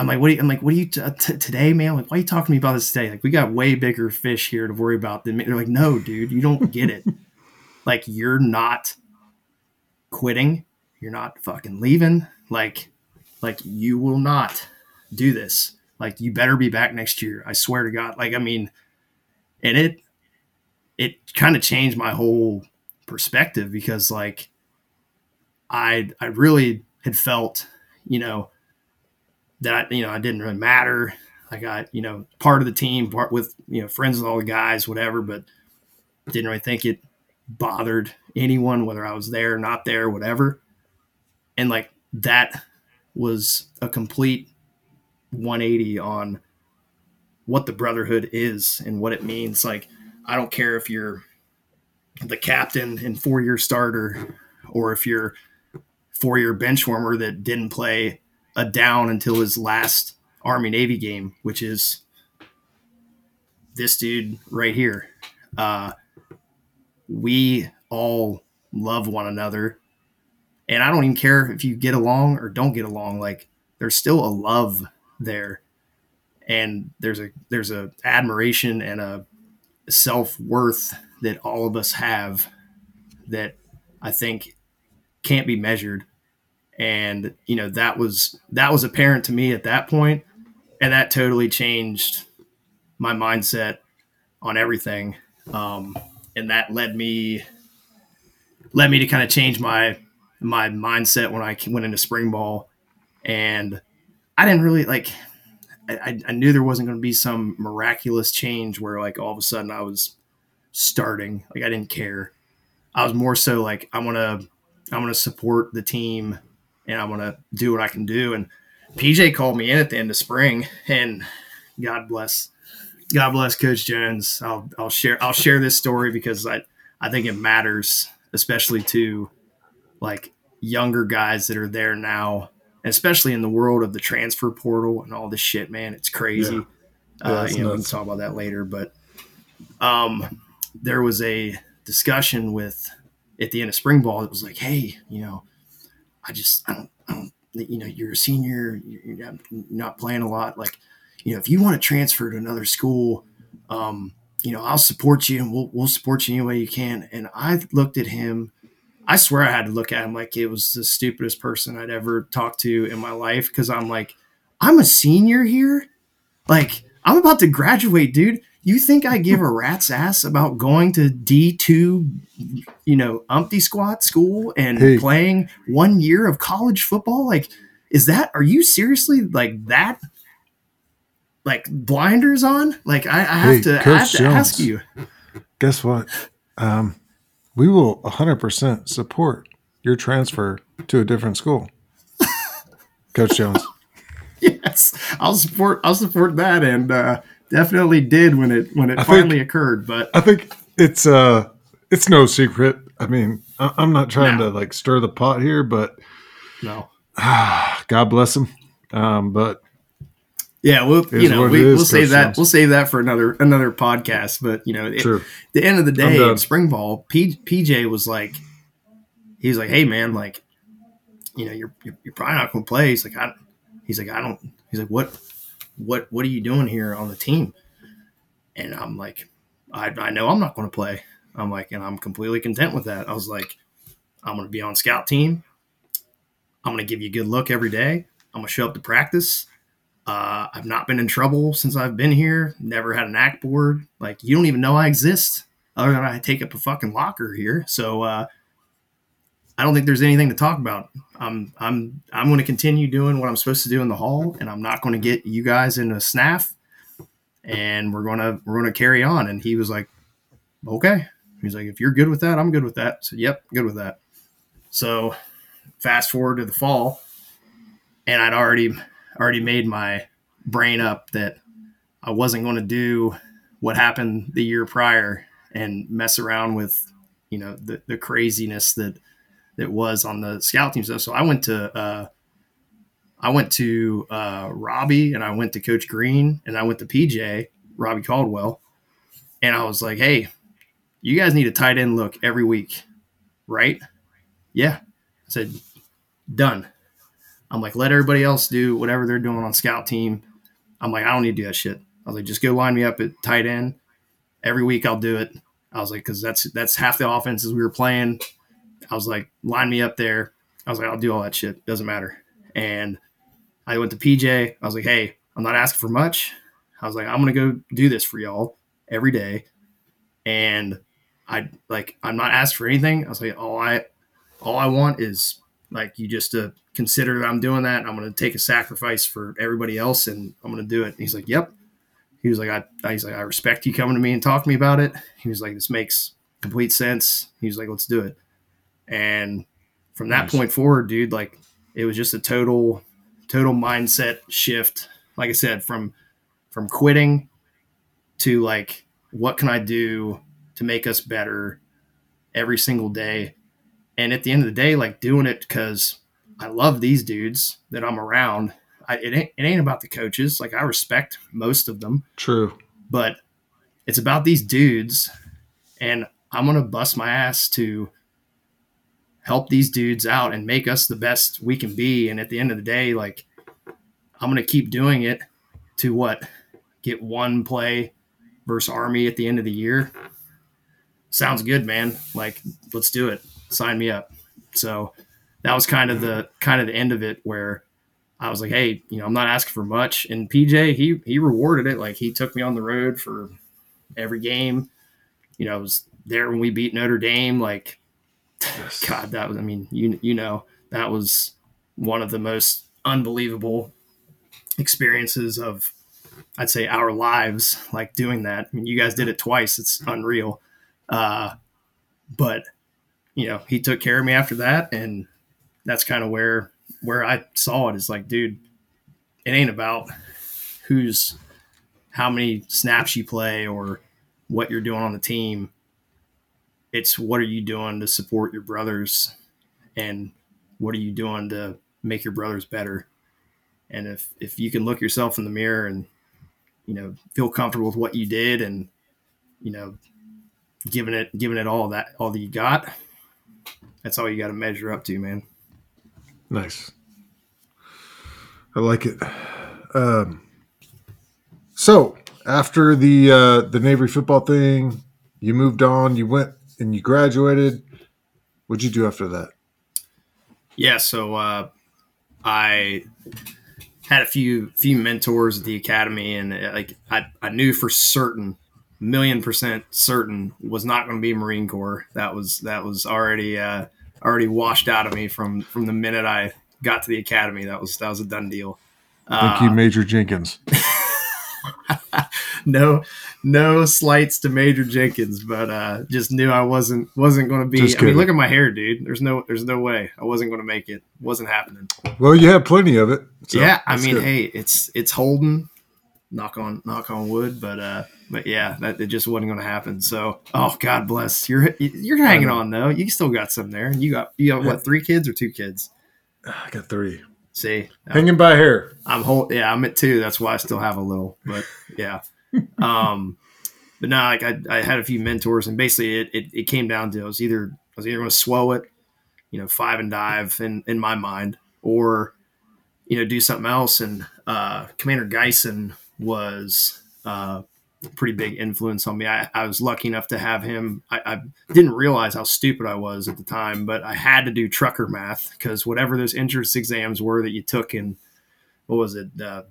I'm like, what do you, I'm like, what are you t- t- today, man? I'm like, why are you talking to me about this today? Like, we got way bigger fish here to worry about than me. They're like, no, dude, you don't get it. *laughs* like, you're not quitting. You're not fucking leaving. Like, like you will not do this. Like you better be back next year. I swear to God. Like I mean, and it it kind of changed my whole perspective because like I I really had felt, you know, that you know I didn't really matter. I got you know part of the team, part with you know friends with all the guys, whatever, but didn't really think it bothered anyone whether I was there, or not there, whatever. And like that was a complete 180 on what the brotherhood is and what it means. Like, I don't care if you're the captain and four year starter or if you're four year bench warmer that didn't play a down until his last Army Navy game, which is this dude right here. Uh, we all love one another and I don't even care if you get along or don't get along. Like there's still a love there, and there's a there's a admiration and a self worth that all of us have that I think can't be measured. And you know that was that was apparent to me at that point, and that totally changed my mindset on everything. Um, and that led me led me to kind of change my my mindset when I went into spring ball, and I didn't really like. I, I knew there wasn't going to be some miraculous change where like all of a sudden I was starting. Like I didn't care. I was more so like I want to I'm going to support the team and I want to do what I can do. And PJ called me in at the end of spring, and God bless, God bless Coach Jones. I'll I'll share I'll share this story because I I think it matters, especially to like younger guys that are there now, especially in the world of the transfer portal and all this shit. Man, it's crazy. Yeah. Yeah, uh, you know, we can talk about that later, but um, there was a discussion with at the end of spring ball. It was like, hey, you know, I just I don't I don't you know you're a senior, you're not playing a lot. Like, you know, if you want to transfer to another school, um, you know, I'll support you and we'll we'll support you any way you can. And I looked at him. I swear I had to look at him like it was the stupidest person I'd ever talked to in my life because I'm like, I'm a senior here. Like, I'm about to graduate, dude. You think I give a rat's ass about going to D2, you know, umpty squat school and hey. playing one year of college football? Like, is that, are you seriously like that, like blinders on? Like, I, I have hey, to, I have to Jones, ask you. Guess what? Um, we will 100% support your transfer to a different school. *laughs* Coach Jones. yes, I'll support. I'll support that, and uh, definitely did when it when it I finally think, occurred. But I think it's uh it's no secret. I mean, I'm not trying no. to like stir the pot here, but no, *sighs* God bless him. Um, but yeah, we'll you know we, will save that we'll save that for another another podcast. But you know, it, the end of the day in spring ball, P, PJ was like, he was like, hey man, like, you know, you're you're, you're probably not going to play. He's like, I, he's like, I don't. He's like, what what what are you doing here on the team? And I'm like, I, I know I'm not going to play. I'm like, and I'm completely content with that. I was like, I'm going to be on scout team. I'm going to give you a good look every day. I'm going to show up to practice. Uh, I've not been in trouble since I've been here. Never had an act board. Like you don't even know I exist, other than I take up a fucking locker here. So uh, I don't think there's anything to talk about. I'm I'm I'm going to continue doing what I'm supposed to do in the hall, and I'm not going to get you guys in a snaff. And we're gonna we're gonna carry on. And he was like, okay. He's like, if you're good with that, I'm good with that. So yep, good with that. So fast forward to the fall, and I'd already already made my brain up that I wasn't going to do what happened the year prior and mess around with you know the, the craziness that that was on the scout team stuff. So I went to uh, I went to uh, Robbie and I went to Coach Green and I went to PJ Robbie Caldwell, and I was like, "Hey, you guys need a tight end look every week, right?" Yeah, I said, "Done." I'm like, "Let everybody else do whatever they're doing on scout team." I'm like, "I don't need to do that shit." I was like, "Just go line me up at tight end every week. I'll do it." I was like, "Because that's that's half the offenses we were playing." I was like, line me up there. I was like, I'll do all that shit. Doesn't matter. And I went to PJ. I was like, hey, I'm not asking for much. I was like, I'm gonna go do this for y'all every day. And I like I'm not asked for anything. I was like, all I all I want is like you just to consider that I'm doing that. I'm gonna take a sacrifice for everybody else and I'm gonna do it. And he's like, Yep. He was like, I he's like, I respect you coming to me and talking to me about it. He was like, This makes complete sense. He was like, Let's do it. And from that nice. point forward, dude, like it was just a total, total mindset shift. Like I said, from from quitting to like, what can I do to make us better every single day? And at the end of the day, like doing it because I love these dudes that I'm around. I, it ain't it ain't about the coaches. Like I respect most of them. True. But it's about these dudes, and I'm gonna bust my ass to help these dudes out and make us the best we can be. And at the end of the day, like I'm going to keep doing it to what? Get one play versus Army at the end of the year. Sounds good, man. Like, let's do it. Sign me up. So that was kind of the kind of the end of it where I was like, hey, you know, I'm not asking for much. And PJ, he he rewarded it. Like he took me on the road for every game. You know, I was there when we beat Notre Dame. Like God, that was, I mean, you, you know, that was one of the most unbelievable experiences of I'd say our lives like doing that. I mean, you guys did it twice. It's unreal. Uh, but you know, he took care of me after that. And that's kind of where, where I saw it is like, dude, it ain't about who's how many snaps you play or what you're doing on the team. It's what are you doing to support your brothers and what are you doing to make your brothers better? And if if you can look yourself in the mirror and you know feel comfortable with what you did and you know giving it giving it all that all that you got, that's all you got to measure up to, man. Nice. I like it. Um, so after the uh, the Navy football thing, you moved on. You went and you graduated. What'd you do after that? Yeah, so uh, I had a few few mentors at the academy, and uh, like I, I knew for certain, million percent certain, was not going to be Marine Corps. That was that was already uh, already washed out of me from from the minute I got to the academy. That was that was a done deal. Thank you, Major Jenkins. *laughs* no, no slights to Major Jenkins, but uh, just knew I wasn't wasn't going to be. I mean, look at my hair, dude. There's no there's no way I wasn't going to make it. Wasn't happening. Well, you had plenty of it. so yeah, I mean, good. hey, it's it's holding. Knock on knock on wood, but uh, but yeah, that it just wasn't going to happen. So, oh God bless you're you're hanging on though. You still got some there. You got you got what three kids or two kids? I got three. See, Hanging by hair. I'm whole. Yeah, I'm at two. That's why I still have a little. But yeah, *laughs* um, but no, like I, I had a few mentors, and basically it, it, it came down to I was either I was either going to swell it, you know, five and dive in in my mind, or you know do something else. And uh, Commander Geisen was uh, pretty big influence on me. I, I was lucky enough to have him. I, I didn't realize how stupid I was at the time, but I had to do trucker math because whatever those entrance exams were that you took in what was it uh,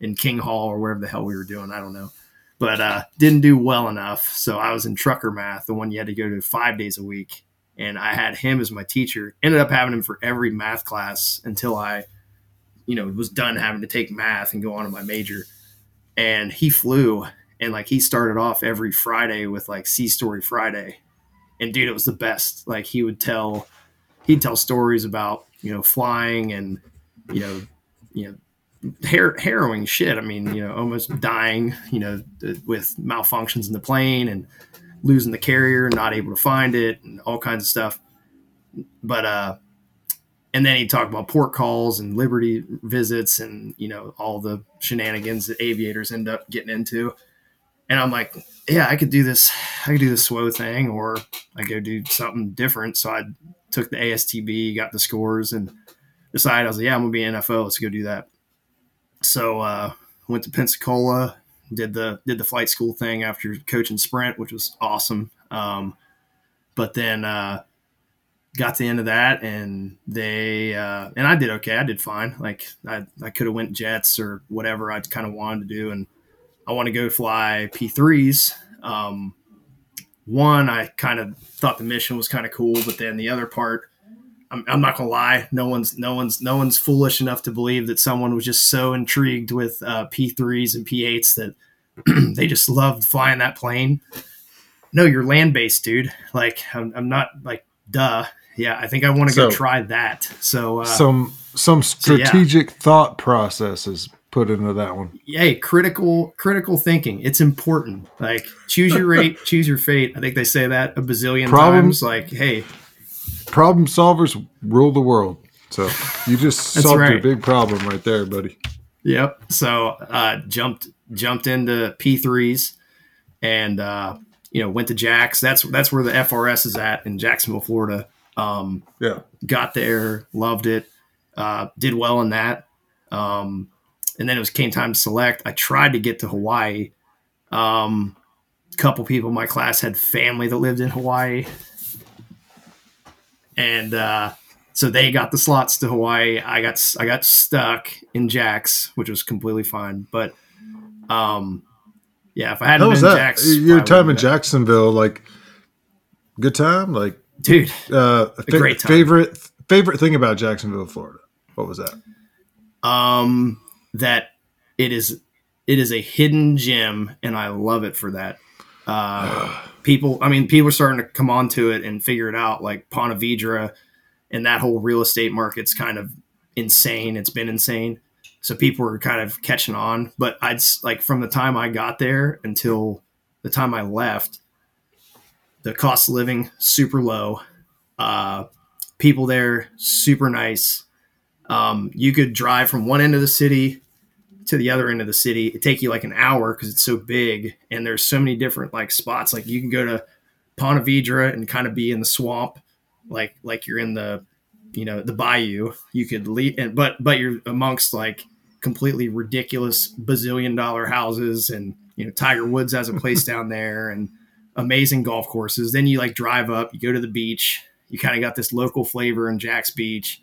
in King Hall or wherever the hell we were doing, I don't know. But uh, didn't do well enough, so I was in trucker math, the one you had to go to five days a week, and I had him as my teacher. Ended up having him for every math class until I, you know, was done having to take math and go on to my major. And he flew, and like he started off every Friday with like Sea Story Friday, and dude, it was the best. Like he would tell, he'd tell stories about you know flying and you know, you know, har- harrowing shit. I mean, you know, almost dying, you know, th- with malfunctions in the plane and losing the carrier, not able to find it, and all kinds of stuff. But uh, and then he'd talk about port calls and liberty visits and you know all the shenanigans that aviators end up getting into. And I'm like, yeah, I could do this. I could do the SWO thing, or I go do something different. So I took the ASTB, got the scores, and decided I was like, yeah, I'm gonna be NFO. Let's go do that. So uh, went to Pensacola, did the did the flight school thing after coaching sprint, which was awesome. Um, but then uh, got to the end of that, and they uh, and I did okay. I did fine. Like I, I could have went jets or whatever I kind of wanted to do, and I want to go fly P threes. Um, one, I kind of thought the mission was kind of cool, but then the other part, I'm, I'm not gonna lie, no one's no one's no one's foolish enough to believe that someone was just so intrigued with uh, P threes and P eights that *clears throat* they just loved flying that plane. No, you're land based, dude. Like I'm, I'm not like duh. Yeah, I think I want to go try that. So uh, some some yeah. strategic thought processes put into that one. hey, critical critical thinking. It's important. Like choose your rate, *laughs* choose your fate. I think they say that a bazillion Problem- times. Like, hey, Problem solvers rule the world. So you just solved your right. big problem right there, buddy. Yep. So uh, jumped jumped into P threes, and uh, you know went to Jax. That's that's where the FRS is at in Jacksonville, Florida. Um, Yeah. got there, loved it, uh, did well in that. Um, and then it was came time to select. I tried to get to Hawaii. Um, couple people in my class had family that lived in Hawaii, and uh, so they got the slots to Hawaii. I got I got stuck in Jax, which was completely fine. But um, yeah, if I hadn't How was been that? Jax, Your time in Jacksonville, like good time, like dude. uh, fa- great time. favorite favorite thing about Jacksonville, Florida. What was that? Um, that it is it is a hidden gem, and I love it for that. Uh, *sighs* people, I mean, people are starting to come onto it and figure it out. Like Ponte Vedra and that whole real estate market's kind of insane. It's been insane. So people are kind of catching on. But I'd like from the time I got there until the time I left, the cost of living super low. Uh, people there super nice. Um, you could drive from one end of the city to the other end of the city. It take you like an hour because it's so big, and there's so many different like spots. Like you can go to Ponte Vedra and kind of be in the swamp, like like you're in the you know the bayou. You could leave, and but but you're amongst like completely ridiculous bazillion dollar houses, and you know Tiger Woods has a place *laughs* down there, and amazing golf courses. Then you like drive up, you go to the beach. You kind of got this local flavor in Jax Beach.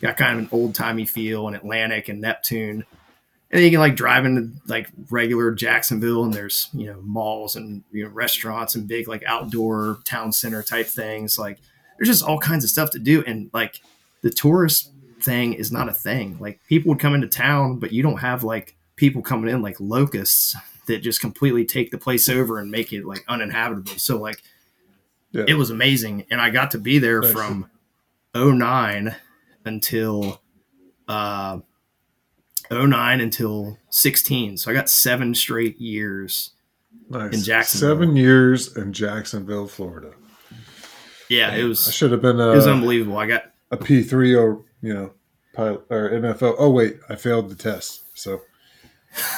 Got kind of an old timey feel in Atlantic and Neptune. And you can like drive into like regular Jacksonville and there's you know malls and you know restaurants and big like outdoor town center type things. Like there's just all kinds of stuff to do and like the tourist thing is not a thing. Like people would come into town but you don't have like people coming in like locusts that just completely take the place over and make it like uninhabitable. So like yeah. it was amazing. And I got to be there nice. from 09 until uh 09 until 16. So I got seven straight years nice. in Jacksonville. Seven years in Jacksonville, Florida. Yeah, it was. I should have been. A, it was unbelievable. I got a P three or you know, pilot or NFL. Oh wait, I failed the test. So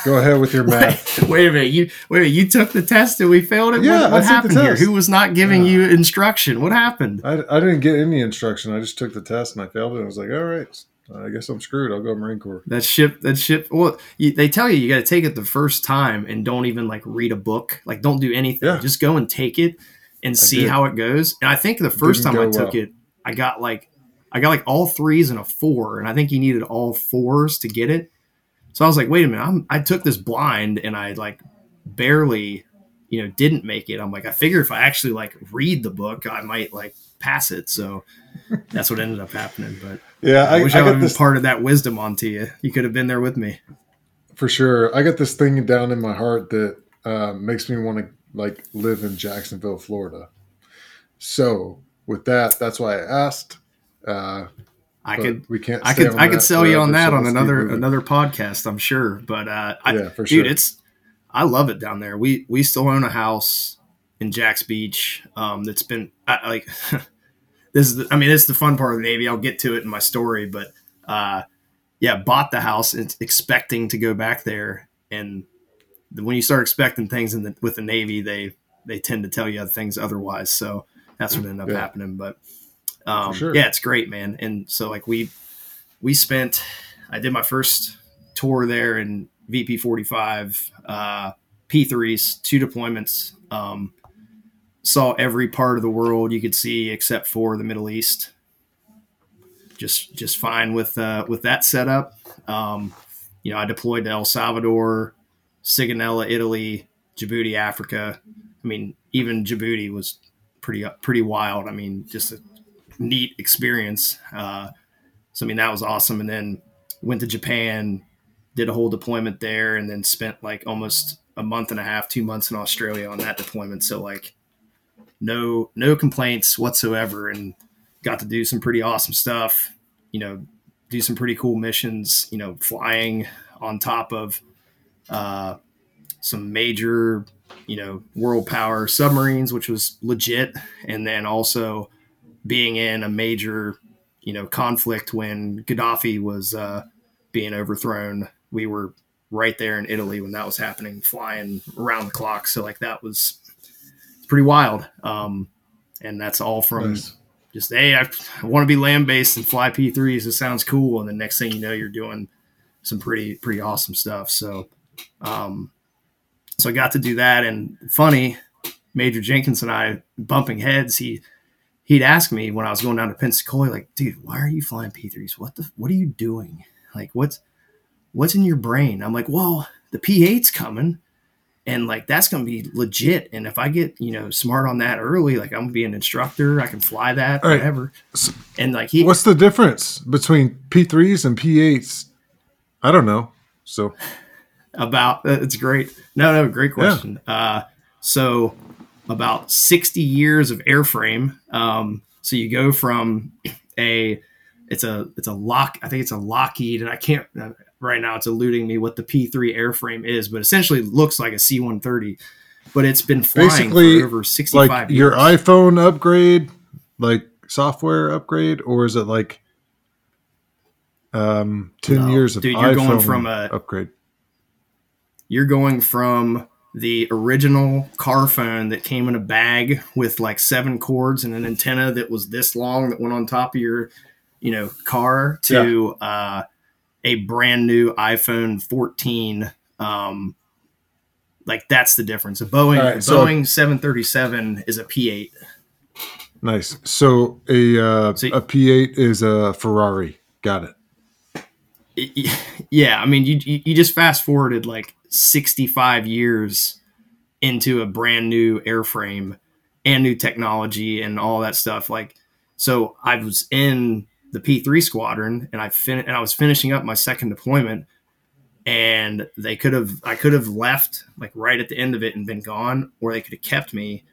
go ahead with your *laughs* math. wait, wait, a minute. You wait. A minute, you took the test and we failed it. Yeah, what, what happened here? Who was not giving you instruction? What happened? I, I didn't get any instruction. I just took the test and I failed it. I was like, all right, I guess I'm screwed. I'll go Marine Corps. That ship, that ship. Well, you, they tell you you got to take it the first time and don't even like read a book. Like, don't do anything. Yeah. Just go and take it and see how it goes. And I think the first time I took well. it, I got like, I got like all threes and a four, and I think you needed all fours to get it. So I was like, wait a minute, I'm, I took this blind and I like barely, you know, didn't make it. I'm like, I figure if I actually like read the book, I might like pass it. So *laughs* that's what ended up happening. But yeah, I, I wish I, I would have part of that wisdom onto you. You could have been there with me. For sure. I got this thing down in my heart that uh, makes me want to like live in Jacksonville, Florida. So with that, that's why I asked. Uh, I could we can't I could I could sell you on that on another another podcast, I'm sure. But uh I, yeah, for sure. dude, it's I love it down there. We we still own a house in Jax Beach um that's been I, like *laughs* this is the, I mean this is the fun part of the Navy. I'll get to it in my story, but uh, yeah, bought the house and expecting to go back there, and when you start expecting things in the, with the Navy, they they tend to tell you things otherwise. So that's what ended up yeah. happening. But um, sure. yeah, it's great, man. And so like we we spent, I did my first tour there in VP forty five, uh, P threes, two deployments. Um, saw every part of the world you could see except for the Middle East. Just just fine with uh, with that setup. Um, you know, I deployed to El Salvador, Sigonella, Italy, Djibouti, Africa. I mean, even Djibouti was pretty pretty wild. I mean, just a neat experience. Uh, so I mean, that was awesome. And then went to Japan, did a whole deployment there, and then spent like almost a month and a half, two months in Australia on that deployment. So like no no complaints whatsoever, and got to do some pretty awesome stuff. You know, do some pretty cool missions. You know, flying on top of uh, some major you know world power submarines, which was legit, and then also being in a major you know conflict when Gaddafi was uh, being overthrown. We were right there in Italy when that was happening, flying around the clock. So like that was pretty wild. Um, and that's all from nice. just hey, I, I want to be land based and fly P threes. It sounds cool, and the next thing you know, you're doing some pretty pretty awesome stuff. So, um, so I got to do that, and funny, Major Jenkins and I bumping heads. He he'd ask me when I was going down to Pensacola, like, dude, why are you flying P threes? What the what are you doing? Like, what's what's in your brain? I'm like, well, the P eight's coming and like that's going to be legit and if i get you know smart on that early like i'm to be an instructor i can fly that whatever and like he what's the difference between p3s and p8s i don't know so *laughs* about uh, it's great. No, no, great question. Yeah. Uh, so about 60 years of airframe. Um, so you go from a it's a it's a lock I think it's a Lockheed and I can't uh, right now it's eluding me what the P3 airframe is, but essentially looks like a C130. But it's been flying Basically, for over 65 like years. Your iPhone upgrade, like software upgrade, or is it like um 10 no, years of dude, you're iPhone going from a upgrade? You're going from the original car phone that came in a bag with like seven cords and an antenna that was this long that went on top of your you know car to yeah. uh, a brand new iPhone 14. Um, like that's the difference. A Boeing right, so, Boeing 737 is a P8. Nice. So a uh, so, a P8 is a Ferrari. Got it. Yeah, I mean, you you just fast forwarded like 65 years into a brand new airframe and new technology and all that stuff. Like, so I was in the P3 squadron and I fin- and I was finishing up my second deployment and they could have I could have left like right at the end of it and been gone or they could have kept me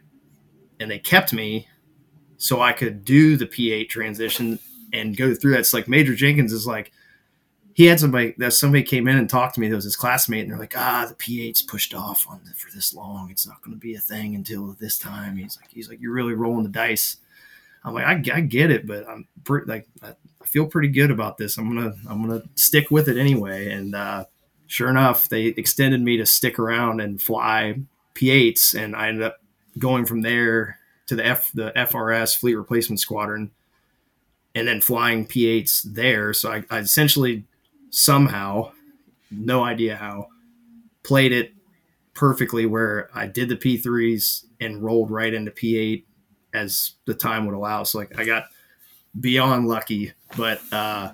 and they kept me so I could do the P8 transition and go through that. It's like Major Jenkins is like he had somebody that somebody came in and talked to me that was his classmate and they're like ah the P8's pushed off on the, for this long it's not going to be a thing until this time he's like he's like you're really rolling the dice I'm like, I, I get it, but I'm pretty like I feel pretty good about this. I'm gonna I'm gonna stick with it anyway. And uh, sure enough, they extended me to stick around and fly P8s, and I ended up going from there to the F the FRS Fleet Replacement Squadron, and then flying P8s there. So I, I essentially somehow, no idea how, played it perfectly where I did the P3s and rolled right into P8 as the time would allow. So like I got beyond lucky, but uh,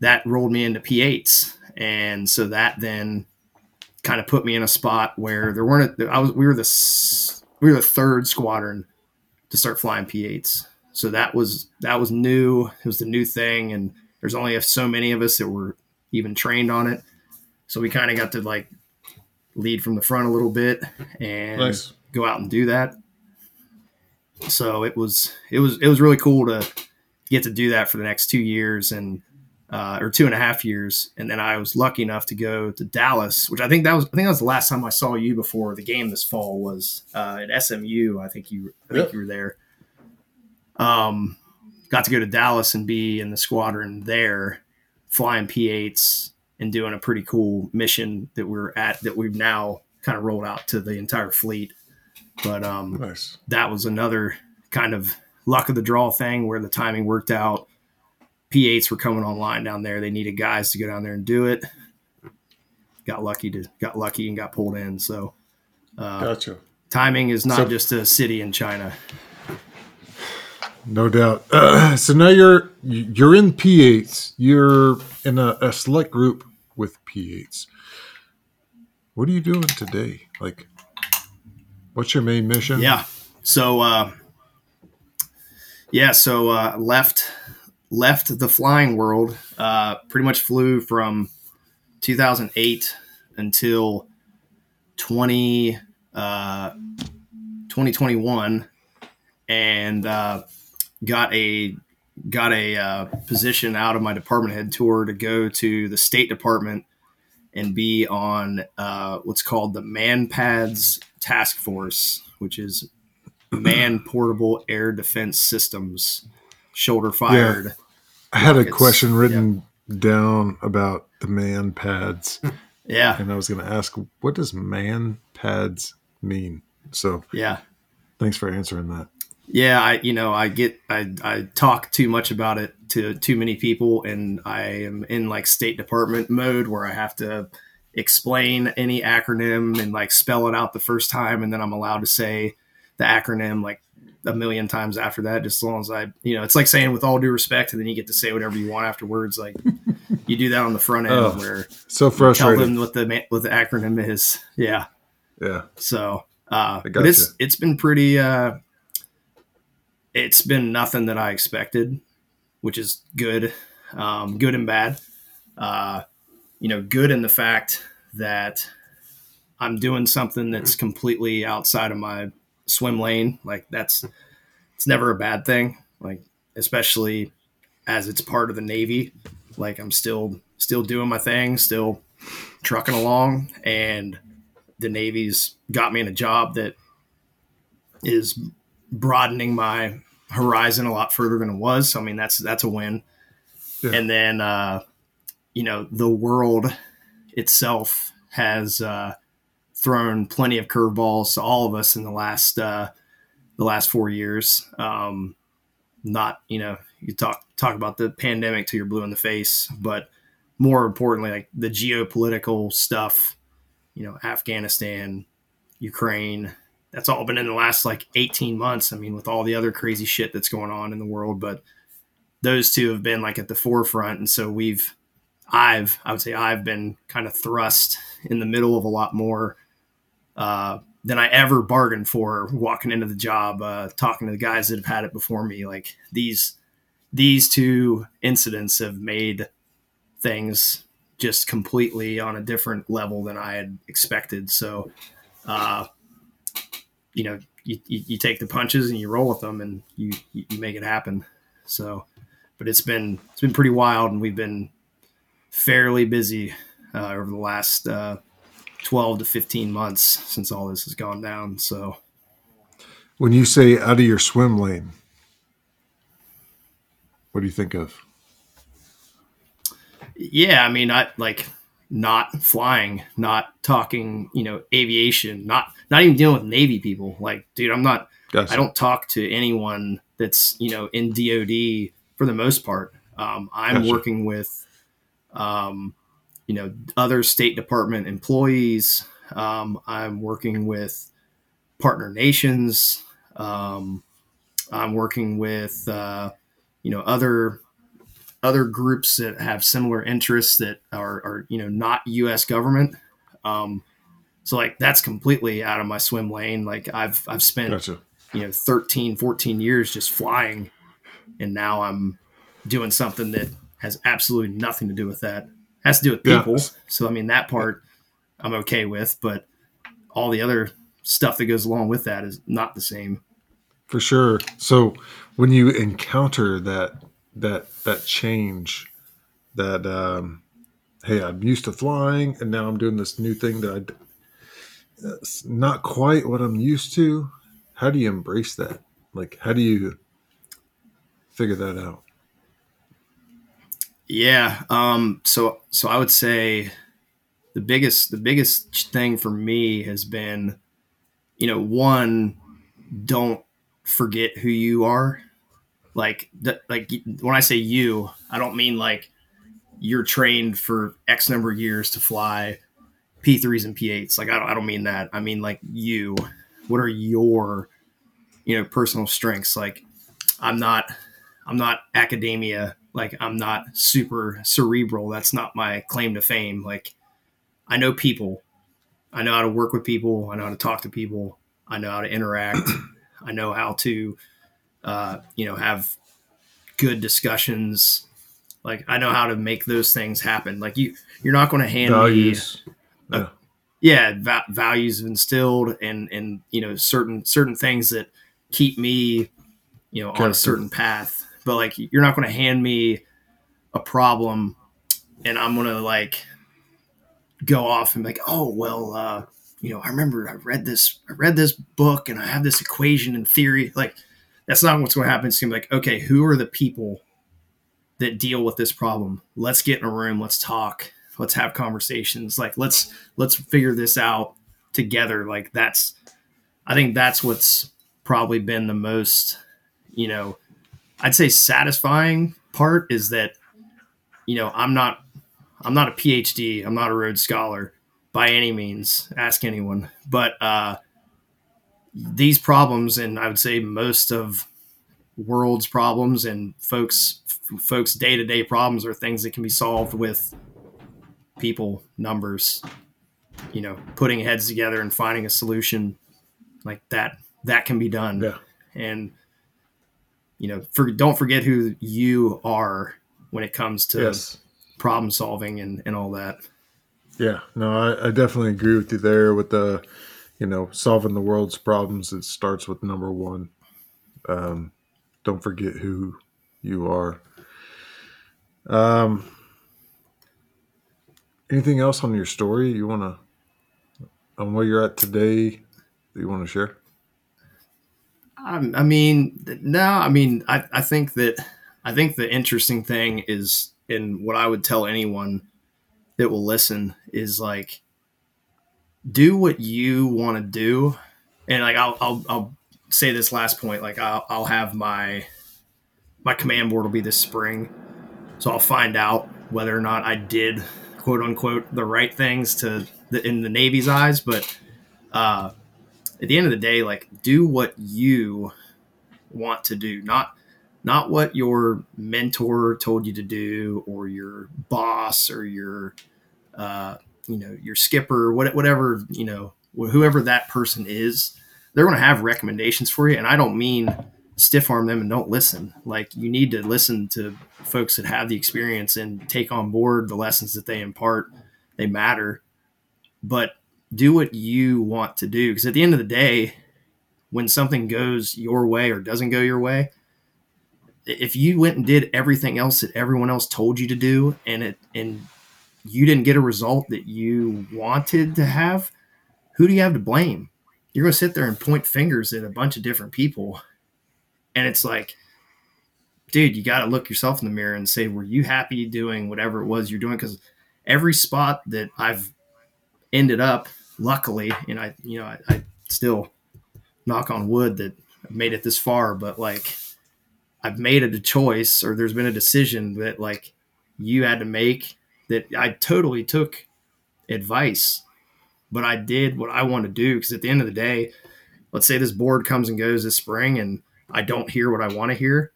that rolled me into P8s, and so that then kind of put me in a spot where there weren't. I was we were the we were the third squadron to start flying P8s. So that was that was new. It was the new thing, and there's only so many of us that were even trained on it. So we kind of got to like lead from the front a little bit and nice. go out and do that so it was it was it was really cool to get to do that for the next two years and uh, or two and a half years, and then I was lucky enough to go to Dallas, which I think that was I think that was the last time I saw you before the game this fall was uh, at SMU. I think you I think yep. you were there. Um, got to go to Dallas and be in the squadron there, flying P8s and doing a pretty cool mission that we're at that we've now kind of rolled out to the entire fleet. But um, nice. that was another kind of luck of the draw thing where the timing worked out. P8s were coming online down there. They needed guys to go down there and do it. Got lucky to got lucky and got pulled in. So, uh, gotcha. Timing is not so, just a city in China. No doubt. Uh, *clears throat* so now you're you're in P8s. You're in a, a select group with P8s. What are you doing today? Like, What's your main mission? Yeah. So uh, yeah, so uh, left left the flying world. Uh, pretty much flew from 2008 until 20 uh, 2021, and uh, got a got a uh, position out of my department head tour to go to the State Department and be on uh, what's called the MANPADS Task Force, which is Man *clears throat* Portable Air Defense Systems, shoulder fired. Yeah. I had rockets. a question written yeah. down about the MANPADS. *laughs* Yeah. And I was going to ask, what does man pads mean? So, yeah. Thanks for answering that. Yeah, I you know I get I I talk too much about it to too many people, and I am in like State Department mode where I have to explain any acronym and like spell it out the first time, and then I'm allowed to say the acronym like a million times after that, just as long as I you know it's like saying with all due respect, and then you get to say whatever you want afterwards. Like you do that on the front end oh, where so frustrating. Tell them what the what the acronym is. Yeah, yeah. So, uh, but it's it's been pretty. Uh, it's been nothing that I expected, which is good, um, good and bad. Uh, you know, good in the fact that I'm doing something that's completely outside of my swim lane. Like that's it's never a bad thing. Like especially as it's part of the Navy. Like I'm still still doing my thing, still trucking along, and the Navy's got me in a job that is broadening my horizon a lot further than it was. So I mean that's that's a win. Yeah. And then uh, you know the world itself has uh, thrown plenty of curveballs to all of us in the last uh, the last four years. Um, not you know you talk talk about the pandemic till you're blue in the face, but more importantly, like the geopolitical stuff, you know, Afghanistan, Ukraine, that's all been in the last like 18 months. I mean, with all the other crazy shit that's going on in the world, but those two have been like at the forefront. And so we've, I've, I would say I've been kind of thrust in the middle of a lot more uh, than I ever bargained for walking into the job, uh, talking to the guys that have had it before me. Like these, these two incidents have made things just completely on a different level than I had expected. So, uh, you know, you, you, you, take the punches and you roll with them and you, you make it happen. So, but it's been, it's been pretty wild and we've been fairly busy uh, over the last uh, 12 to 15 months since all this has gone down. So, when you say out of your swim lane, what do you think of? Yeah, I mean, I like not flying, not talking, you know, aviation, not not even dealing with Navy people. Like, dude, I'm not. Gotcha. I don't talk to anyone that's you know in DoD for the most part. Um, I'm gotcha. working with, um, you know, other State Department employees. Um, I'm working with partner nations. Um, I'm working with, uh, you know, other other groups that have similar interests that are, are you know not U.S. government. Um, so like that's completely out of my swim lane. Like I've I've spent gotcha. you know 13, 14 years just flying, and now I'm doing something that has absolutely nothing to do with that. It has to do with people. Yeah. So I mean that part I'm okay with, but all the other stuff that goes along with that is not the same. For sure. So when you encounter that that that change that um, hey i'm used to flying and now i'm doing this new thing that i it's not quite what i'm used to. How do you embrace that? Like how do you figure that out? Yeah um so so i would say the biggest the biggest thing for me has been you know one don't forget who you are like like when I say you, I don't mean like you're trained for X number of years to fly P3s and P8s. Like I don't, I don't mean that. I mean like you. What are your you know personal strengths? Like I'm not I'm not academia. Like I'm not super cerebral. That's not my claim to fame. Like I know people. I know how to work with people. I know how to talk to people. I know how to interact. *clears throat* I know how to uh, you know, have good discussions. Like I know how to make those things happen. Like you, you're not going to hand values. me, yeah, yeah va- values instilled and and you know certain certain things that keep me, you know, on a certain path. But like you're not going to hand me a problem, and I'm going to like go off and be like, oh well, uh, you know, I remember I read this, I read this book, and I have this equation and theory. Like that's not what's going to happen. It's going to be like, okay, who are the people that deal with this problem? Let's get in a room. Let's talk. Let's have conversations. Like let's let's figure this out together. Like that's, I think that's what's probably been the most, you know, I'd say satisfying part is that, you know, I'm not, I'm not a PhD. I'm not a Rhodes Scholar by any means. Ask anyone, but uh, these problems, and I would say most of world's problems and folks folks day to day problems are things that can be solved with people, numbers, you know, putting heads together and finding a solution like that. That can be done. Yeah. And you know, for, don't forget who you are when it comes to yes. problem solving and, and all that. Yeah, no, I, I definitely agree with you there with the, you know, solving the world's problems. It starts with number one. Um, don't forget who you are. Um, anything else on your story you want to, on where you're at today that you want to share? I, I mean, no, I mean, I, I think that, I think the interesting thing is, in what I would tell anyone that will listen is like, do what you want to do. And like, I'll, I'll, I'll say this last point, like I'll, I'll have my, my command board will be this spring. So I'll find out whether or not I did quote unquote the right things to the, in the Navy's eyes. But, uh, at the end of the day, like do what you want to do, not not what your mentor told you to do or your boss or your uh, you know your skipper whatever you know whoever that person is they're going to have recommendations for you and i don't mean stiff arm them and don't listen. Like you need to listen to folks that have the experience and take on board the lessons that they impart. They matter. But do what you want to do because at the end of the day when something goes your way or doesn't go your way if you went and did everything else that everyone else told you to do and it and you didn't get a result that you wanted to have, who do you have to blame? You're going to sit there and point fingers at a bunch of different people. And it's like, dude, you got to look yourself in the mirror and say, were you happy doing whatever it was you're doing? Because every spot that I've ended up, luckily, and I, you know, I, I still knock on wood that I've made it this far, but like I've made a choice or there's been a decision that like you had to make that I totally took advice, but I did what I want to do. Because at the end of the day, let's say this board comes and goes this spring and I don't hear what I want to hear.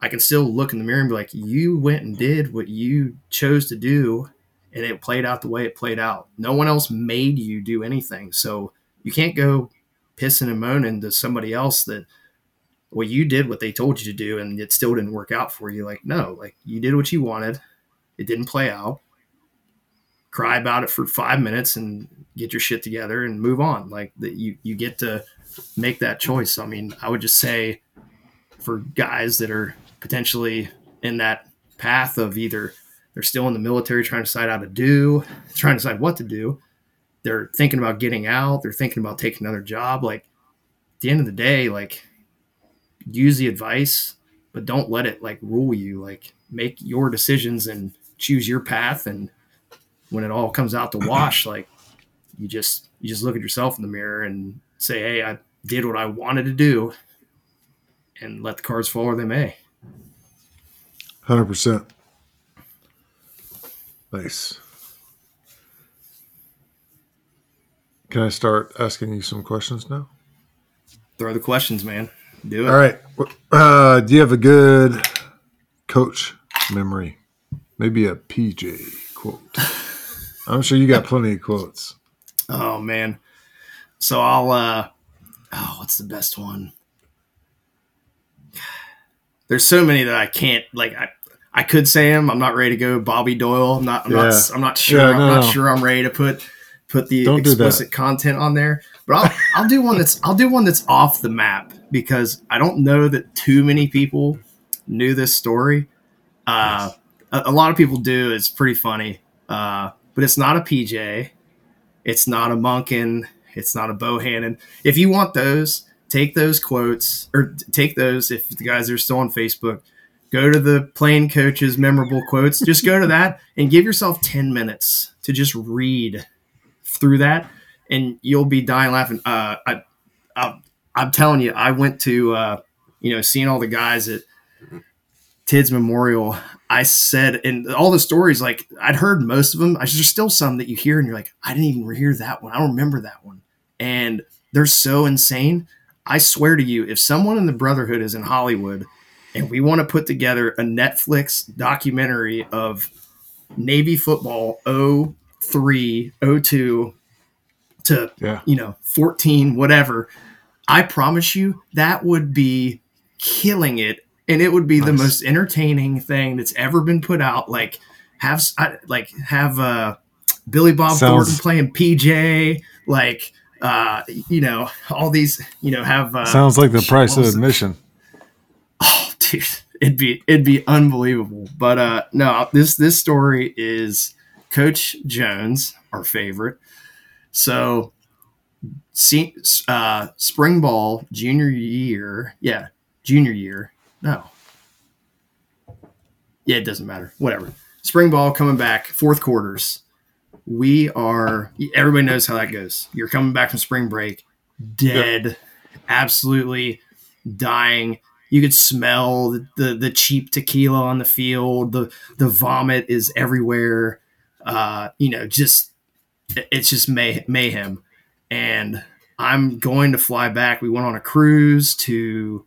I can still look in the mirror and be like, you went and did what you chose to do, and it played out the way it played out. No one else made you do anything. So you can't go pissing and moaning to somebody else that, well, you did what they told you to do and it still didn't work out for you. Like, no, like you did what you wanted. It didn't play out. Cry about it for five minutes and get your shit together and move on. Like that, you you get to make that choice. I mean, I would just say for guys that are potentially in that path of either they're still in the military trying to decide how to do, trying to decide what to do. They're thinking about getting out. They're thinking about taking another job. Like at the end of the day, like use the advice, but don't let it like rule you. Like make your decisions and choose your path and when it all comes out to *clears throat* wash like you just you just look at yourself in the mirror and say hey i did what i wanted to do and let the cards fall where they may. 100% nice. Can i start asking you some questions now? Throw the questions man. Do it. All right. Uh, do you have a good coach memory Maybe a PJ quote. I'm sure you got plenty of quotes. Oh man. So I'll uh oh, what's the best one? There's so many that I can't like I I could say them. I'm not ready to go Bobby Doyle. I'm not I'm yeah. not I'm not sure yeah, no, I'm not sure I'm ready to put put the Don't explicit content on there. But I'll I'll do one that's I'll do one that's off the map because I don't know that too many people knew this story. Uh a, a lot of people do. It's pretty funny, uh, but it's not a PJ. It's not a Monken. It's not a Bohannon. If you want those, take those quotes or take those. If the guys are still on Facebook, go to the plane coaches memorable quotes. *laughs* Just go to that and give yourself 10 minutes to just read through that and you'll be dying laughing. Uh, I, I, am telling you, I went to, uh, you know, seeing all the guys at Tids Memorial. I said, and all the stories, like I'd heard most of them. I, there's still some that you hear and you're like, I didn't even hear that one. I don't remember that one. And they're so insane. I swear to you, if someone in the Brotherhood is in Hollywood and we want to put together a Netflix documentary of Navy football 03, 02 to, yeah. you know, 14, whatever, I promise you that would be killing it and it would be nice. the most entertaining thing that's ever been put out. Like have like have uh Billy Bob Sounds- Thornton playing PJ, like uh, you know, all these, you know, have uh, Sounds like the price of admission. *laughs* Oh, dude, it'd be it'd be unbelievable. But uh, no, this this story is Coach Jones, our favorite. So, see, uh, spring ball junior year, yeah, junior year. No, yeah, it doesn't matter. Whatever. Spring ball coming back, fourth quarters. We are. Everybody knows how that goes. You're coming back from spring break, dead, absolutely dying. You could smell the, the the cheap tequila on the field. The the vomit is everywhere. Uh, you know, just it's just may, mayhem. And I'm going to fly back. We went on a cruise to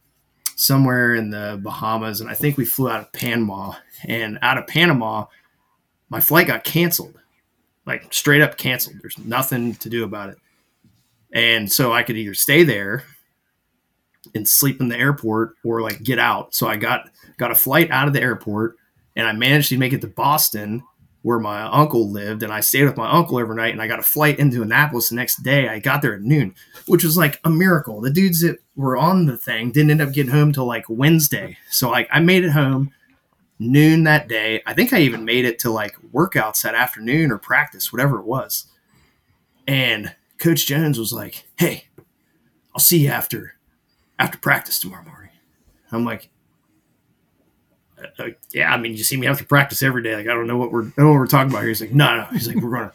somewhere in the Bahamas, and I think we flew out of Panama. And out of Panama, my flight got canceled, like straight up canceled. There's nothing to do about it. And so I could either stay there and sleep in the airport or like get out. So I got got a flight out of the airport and I managed to make it to Boston where my uncle lived and I stayed with my uncle overnight and I got a flight into Annapolis the next day. I got there at noon, which was like a miracle. The dudes that were on the thing didn't end up getting home till like Wednesday. So like I made it home noon that day. I think I even made it to like workouts that afternoon or practice, whatever it was. And Coach Jones was like, "Hey, I'll see you after after practice tomorrow morning." I'm like, uh, uh, "Yeah, I mean, you see me after practice every day. Like, I don't know what we're I don't know what we're talking about here." He's like, "No, no." He's like, "We're gonna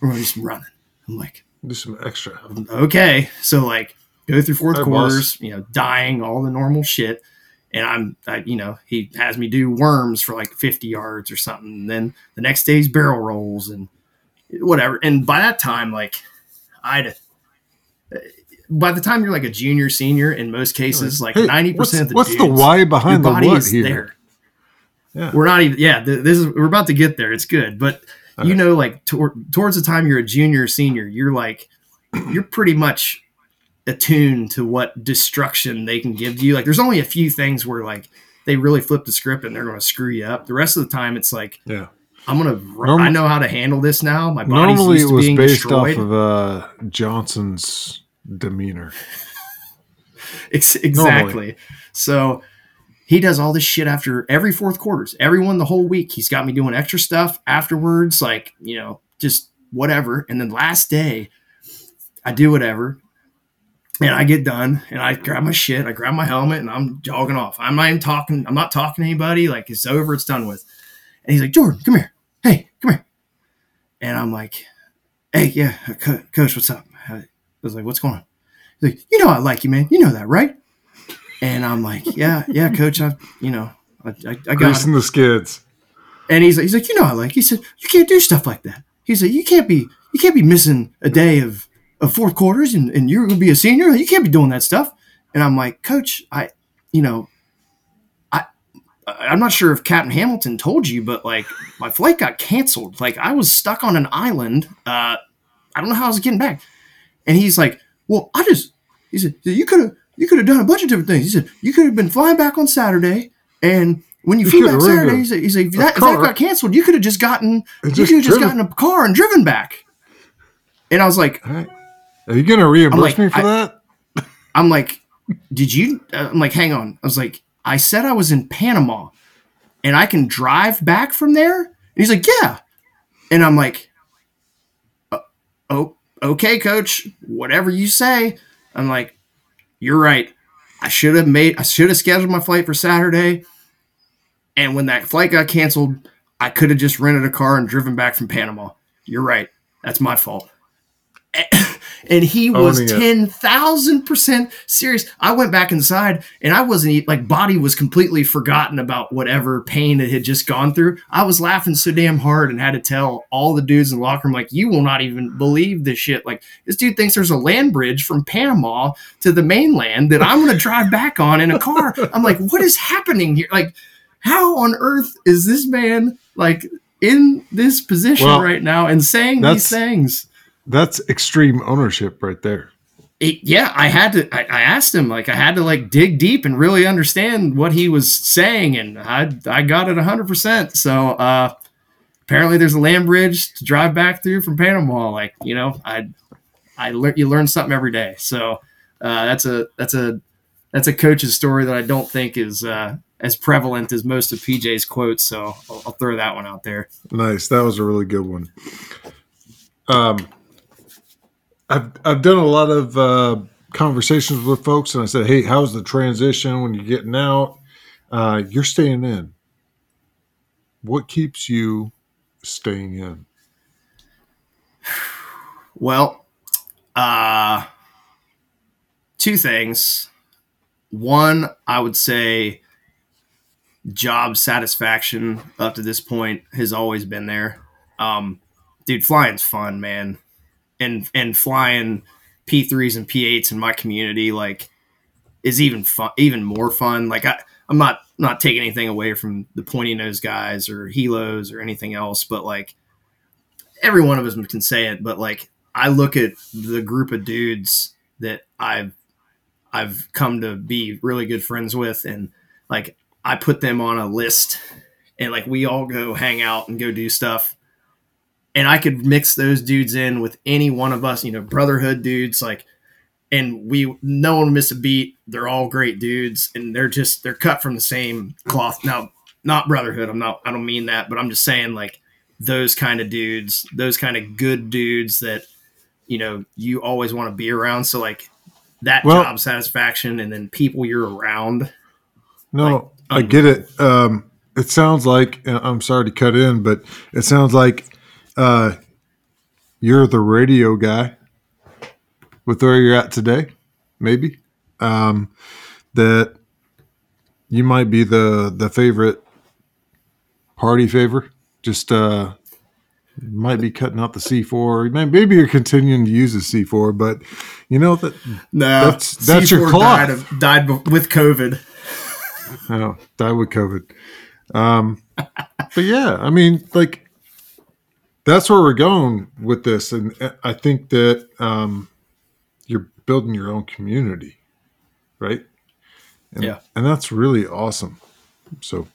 we're gonna do some running." I'm like, Do some extra. okay. So like go through fourth Hi, quarters, you know, dying, all the normal shit. And I'm, I, you know, he has me do worms for like 50 yards or something. And then the next day's barrel rolls and whatever. And by that time, like I'd, uh, by the time you're like a junior, senior, in most cases, like Hey, 90% what's, of the what's the why behind the what here? there. Yeah. We're not even, yeah, th- this is, we're about to get there. It's good. But you know, like tor- towards the time you're a junior, senior, you're like, you're pretty much attuned to what destruction they can give to you. Like, there's only a few things where like they really flip the script and they're going to screw you up. The rest of the time, it's like Yeah. I'm gonna. Norm- I know how to handle this now. My body's Normally, used it was being based destroyed. off of uh, Johnson's demeanor. *laughs* Ex- exactly. So he does all this shit after every fourth quarters, everyone the whole week. He's got me doing extra stuff afterwards, like, you know, just whatever. And then last day, I do whatever. And I get done and I grab my shit, I grab my helmet and I'm jogging off. I'm not even talking, I'm not talking to anybody. Like it's over, it's done with. And he's like, Jordan, come here. Hey, come here. And I'm like, hey, yeah, uh, coach, what's up? I was like, what's going on? He's like, you know, I like you, man. You know that, right? And I'm like, yeah, yeah, coach. I've, you know, I, I, I got. Greasing the skids. And he's like, he's like, you know, I like. You. He said, you can't do stuff like that. He's like, you can't be, you can't be missing a day of fourth quarters, and, and you're gonna be a senior. You can't be doing that stuff. And I'm like, coach, I, you know, I, I'm not sure if Captain Hamilton told you, but like my flight got canceled. Like I was stuck on an island. Uh, I don't know how I was getting back. And he's like, well, I just, he said, you could have, you could have done a bunch of different things. He said, you could have been flying back on Saturday, and when you, You flew back Saturday, he said, he's like, if a that, if that got canceled, you could have just gotten, you could have just gotten a car and driven back. And I was like, All right. Are you going to reimburse like, me for I- that? I'm like, did you? Uh, I'm like, hang on. I was like, I said I was in Panama, and I can drive back from there. And he's like, yeah. And I'm like, "Uh, oh, okay, coach. Whatever you say. I'm like, you're right. I should have made. I should have scheduled my flight for Saturday. And when that flight got canceled, I could have just rented a car and driven back from Panama. You're right. That's my fault. *clears throat* And he was ten thousand percent serious. I went back inside, and I wasn't like body was completely forgotten about whatever pain it had just gone through. I was laughing so damn hard and had to tell all the dudes in the locker room like, "You will not even believe this shit." Like this dude thinks there's a land bridge from Panama to the mainland that I'm going to drive back on in a car. I'm like, what is happening here? Like, how on earth is this man like in this position Well, right now and saying these things? That's extreme ownership right there. it, yeah, I had to. I, I asked him like I had to like dig deep and really understand what he was saying, and I I got it hundred percent. So uh, apparently there's a land bridge to drive back through from Panama. Like, you know, I, I learn you learn something every day. So uh, that's a that's a that's a coach's story that I don't think is uh, as prevalent as most of PJ's quotes. So I'll, I'll, throw that one out there. Nice, that was a really good one. Um, I've I've done a lot of uh, conversations with folks, and I said, "Hey, how's the transition when you're getting out? Uh, you're staying in. What keeps you staying in?" Well, uh, two things. One, I would say job satisfaction up to this point has always been there. Um, dude, flying's fun, man. And and flying P3s and P8s in my community like is even fun even more fun. Like I I'm not not taking anything away from the pointy nose guys or helos or anything else, but like every one of us can say it, but like I look at the group of dudes that I've I've come to be really good friends with and like I put them on a list and like we all go hang out and go do stuff. And I could mix those dudes in with any one of us, you know, brotherhood dudes, like and we no one miss a beat. They're all great dudes and they're just they're cut from the same cloth. Now, not brotherhood, I'm not I don't mean that, but I'm just saying like those kind of dudes, those kind of good dudes that you know you always want to be around. So like that well, job satisfaction and then people you're around. No, like, I get it. Um, it sounds like I'm sorry to cut in, but it sounds like uh, you're the radio guy with where you're at today. Maybe um, that you might be the the favorite party favor. Just uh, might be cutting out the C4. Maybe you're continuing to use the C4, but you know that no, that's that's C4 your clock. Died, of, died with COVID. oh, died with COVID. Um, but yeah, I mean, like that's where we're going with this, and I think that um, you're building your own community, right? And, yeah, and that's really awesome. So,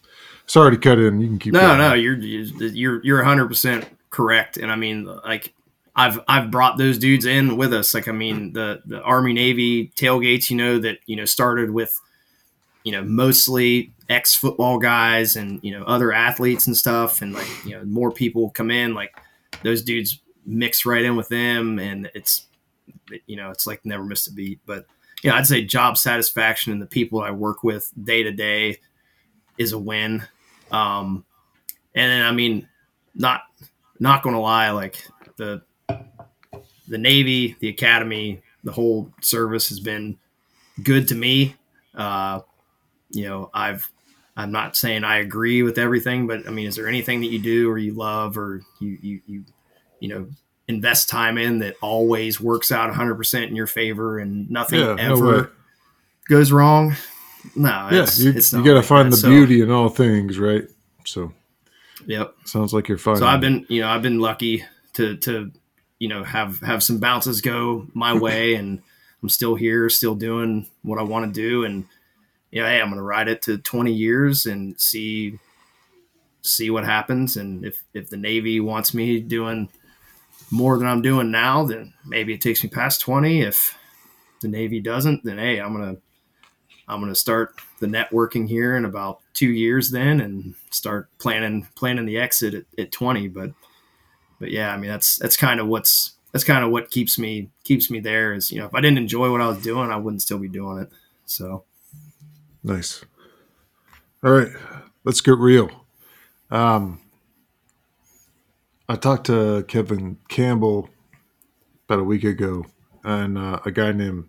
sorry to cut in. You can keep. No, going. no, you're you're you're 100 percent correct. And I mean, like I've I've brought those dudes in with us. Like I mean, the the Army Navy tailgates, you know, that you know started with you know mostly ex football guys and you know other athletes and stuff, and like you know more people come in. Like those dudes mix right in with them, and it's you know it's like never missed a beat. But you know, I'd say job satisfaction and the people I work with day to day is a win. Um, and then I mean, not not going to lie, like the the Navy, the Academy, the whole service has been good to me. Uh, you know, I've I'm not saying I agree with everything, but I mean, is there anything that you do or you love or you you you you know invest time in that always works out 100% in your favor and nothing yeah, ever no goes wrong? No, yeah, it's, you, it's you got to like find that. the so, beauty in all things, right? So Yep. Sounds like you're fine. So I've been, you know, I've been lucky to to you know have have some bounces go my *laughs* way, and I'm still here, still doing what I want to do, and you know, hey, I'm going to ride it to 20 years and see see what happens, and if if the Navy wants me doing more than I'm doing now, then maybe it takes me past 20. If the Navy doesn't, then hey, I'm gonna I'm gonna start the networking here in about two years then and start planning planning the exit at, at 20 but but yeah i mean that's that's kind of what's that's kind of what keeps me keeps me there is you know if i didn't enjoy what i was doing i wouldn't still be doing it. So nice all right let's get real um i talked to kevin campbell about a week ago and uh, a guy named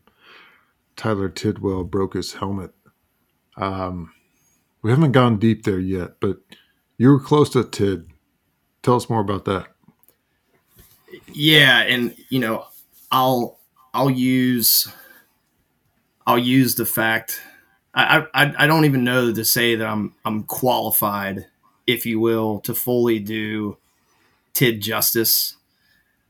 tyler tidwell broke his helmet um we haven't gone deep there yet, but you were close to Tid. Tell us more about that. Yeah, and you know, I'll I'll use I'll use the fact I, I I don't even know to say that I'm I'm qualified, if you will, to fully do Tid justice.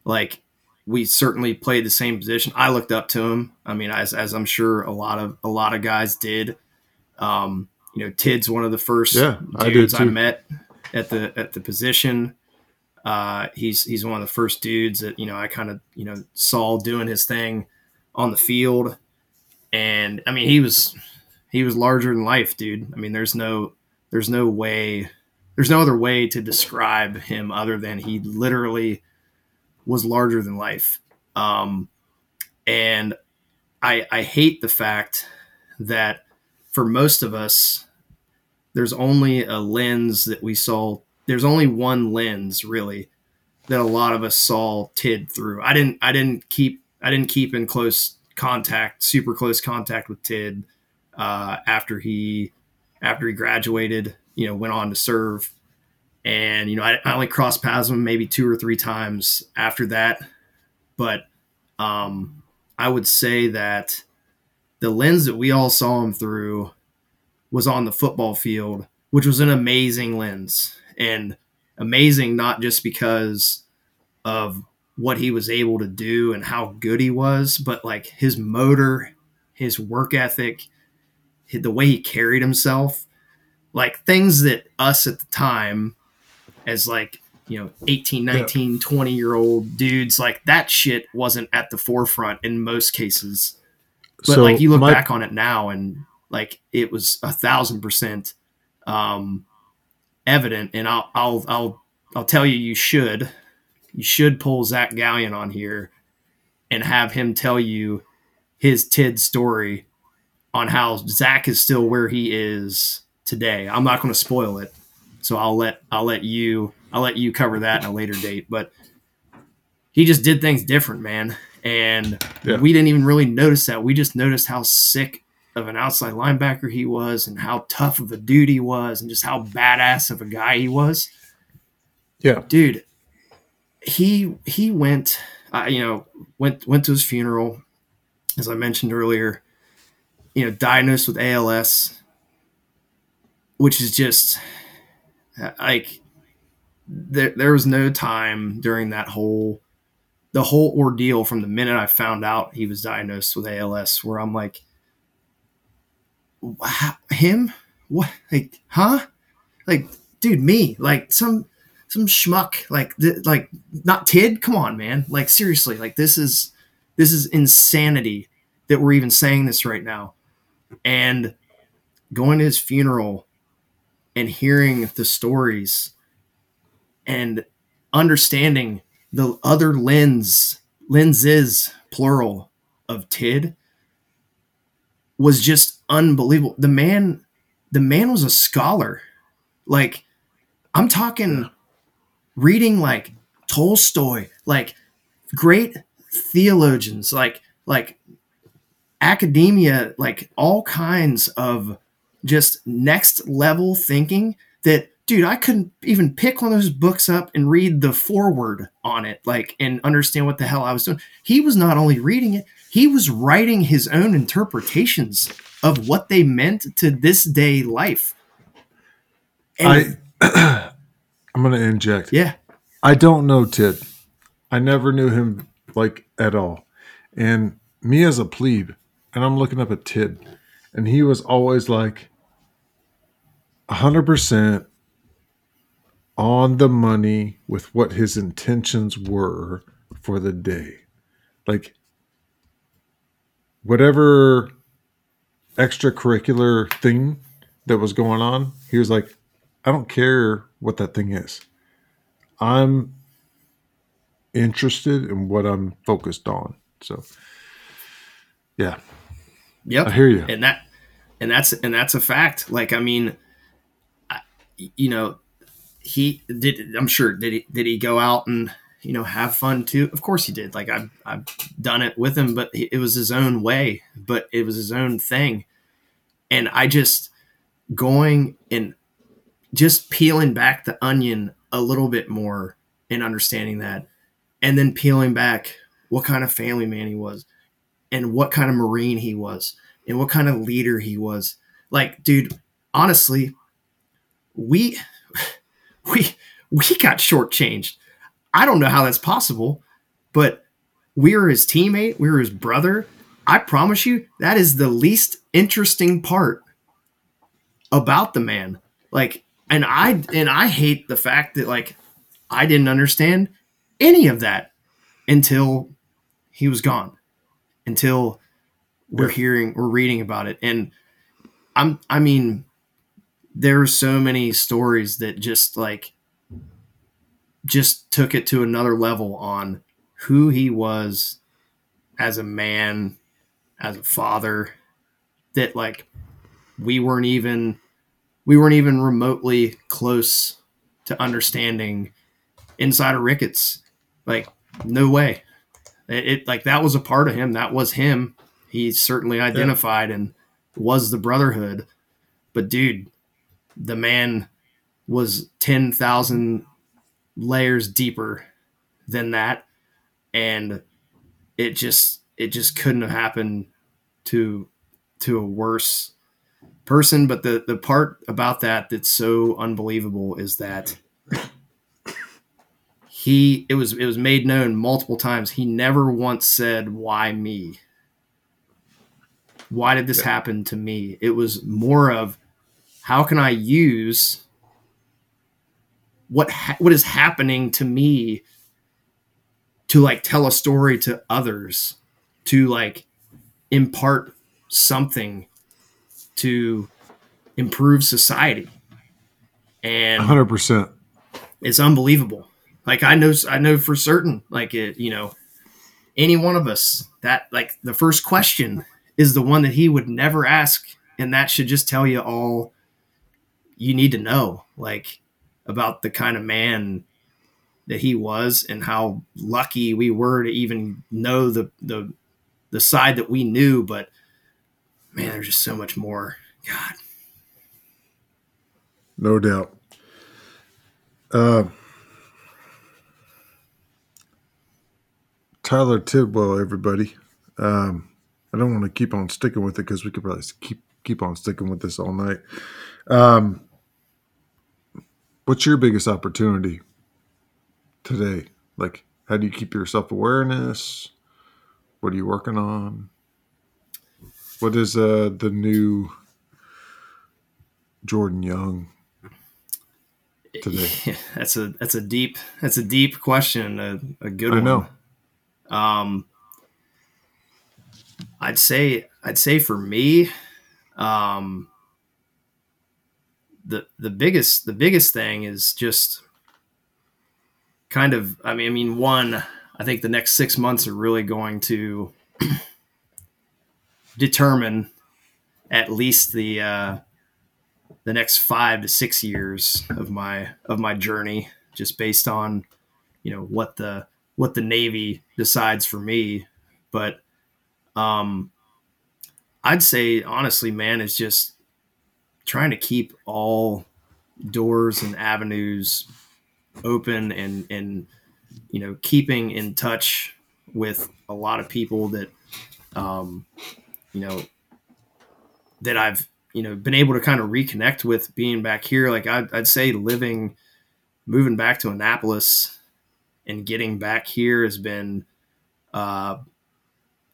Like we certainly played the same position. I looked up to him. I mean, as as I'm sure a lot of a lot of guys did. Um, you know, Tid's one of the first yeah, dudes I, I met at the at the position. Uh, he's he's one of the first dudes that you know I kind of you know saw doing his thing on the field, and I mean he was he was larger than life, dude. I mean there's no there's no way there's no other way to describe him other than he literally was larger than life. Um, and I I hate the fact that for most of us, there's only a lens that we saw. There's only one lens really that a lot of us saw Tid through. I didn't I didn't keep I didn't keep in close contact, super close contact with Tid uh, after he after he graduated. You know, went on to serve, and you know I, I only crossed paths with him maybe two or three times after that. But um, I would say that the lens that we all saw him through was on the football field, which was an amazing lens and amazing not just because of what he was able to do and how good he was, but like his motor, his work ethic, the way he carried himself, like things that us at the time as like you know 18 19 yeah. 20 year old dudes like that shit wasn't at the forefront in most cases but so like you look my, back on it now and like it was a thousand percent um evident and i'll i'll i'll i'll tell you you should you should pull zach gallion on here and have him tell you his tid story on how zach is still where he is today i'm not going to spoil it so i'll let i'll let you I'll let you cover that in a later date. But he just did things different, man. And yeah. we didn't even really notice that. We just noticed how sick of an outside linebacker he was and how tough of a dude he was and just how badass of a guy he was. Yeah. Dude, he he went uh, you know, went went to his funeral as I mentioned earlier, you know, diagnosed with ALS, which is just uh, like there, there was no time during that whole the whole ordeal from the minute I found out he was diagnosed with ALS where I'm like him? What like huh? Like dude me? Like some some schmuck like th- like not tid come on man. Like seriously like this is this is insanity that we're even saying this right now and going to his funeral and hearing the stories and understanding the other lens lenses plural of tid was just unbelievable. The man the man was a scholar. Like i'm talking reading like tolstoy like great theologians like like academia like all kinds of just next level thinking that dude, I couldn't even pick one of those books up and read the foreword on it, like, and understand what the hell I was doing. He was not only reading it, he was writing his own interpretations of what they meant to this day life. And, I, *clears throat* I'm going to inject. Yeah. I don't know Tid. I never knew him like at all. And me as a plebe, and I'm looking up at Tid, and he was always like, 100% on the money with what his intentions were for the day. Like whatever extracurricular thing that was going on, he was like, I don't care what that thing is. I'm interested in what I'm focused on. So yeah. Yep. I hear you. And that and that's and that's a fact. Like I mean, I, you know, he did i'm sure did he did he go out and you know have fun too of course he did like i've, I've done it with him but it was his own way but it was his own thing and i just going and just peeling back the onion a little bit more and understanding that and then peeling back what kind of family man he was and what kind of marine he was and what kind of leader he was like dude honestly we *laughs* we we got shortchanged. I don't know how that's possible, but we were his teammate, we were his brother. I promise you, that is the least interesting part about the man. Like, and I and I hate the fact that like I didn't understand any of that until he was gone, until we're Yeah. hearing, we're reading about it. And I'm, I mean, there are so many stories that just like, just took it to another level on who he was as a man, as a father, that like we weren't even we weren't even remotely close to understanding inside of Ricketts. Like, no way. It, it like that was a part of him. That was him. He certainly identified and was the brotherhood. But dude, the man was ten thousand layers deeper than that, and it just it just couldn't have happened to to a worse person. But the the part about that that's so unbelievable is that he it was it was made known multiple times. He never once said why me. Why did this happen to me? It was more of how can I use what ha- what is happening to me to like tell a story to others to like impart something to improve society and 100%. it's unbelievable like i know i know for certain like it you know any one of us that like the first question is the one that he would never ask and that should just tell you all you need to know like about the kind of man that he was and how lucky we were to even know the the the side that we knew but man there's just so much more god No doubt. Uh, Tyler Tidwell, everybody. Um, I don't want to keep on sticking with it because we could probably keep keep on sticking with this all night. Um, what's your biggest opportunity today? Like, how do you keep your self awareness? What are you working on? What is uh, the new Jordan Young today? *laughs* that's a that's a deep that's a deep question a, a good I one know. Um, I'd say I'd say for me, um, the the biggest the biggest thing is just kind of I mean I mean one I think the next six months are really going to *clears throat* determine at least the uh, the next five to six years of my of my journey just based on you know what the what the Navy decides for me. But um, I'd say honestly, man, is just trying to keep all doors and avenues open and and you know keeping in touch with a lot of people that um, you know that I've you know been able to kind of reconnect with being back here. Like I'd, I'd say living, moving back to Annapolis and getting back here has been, uh,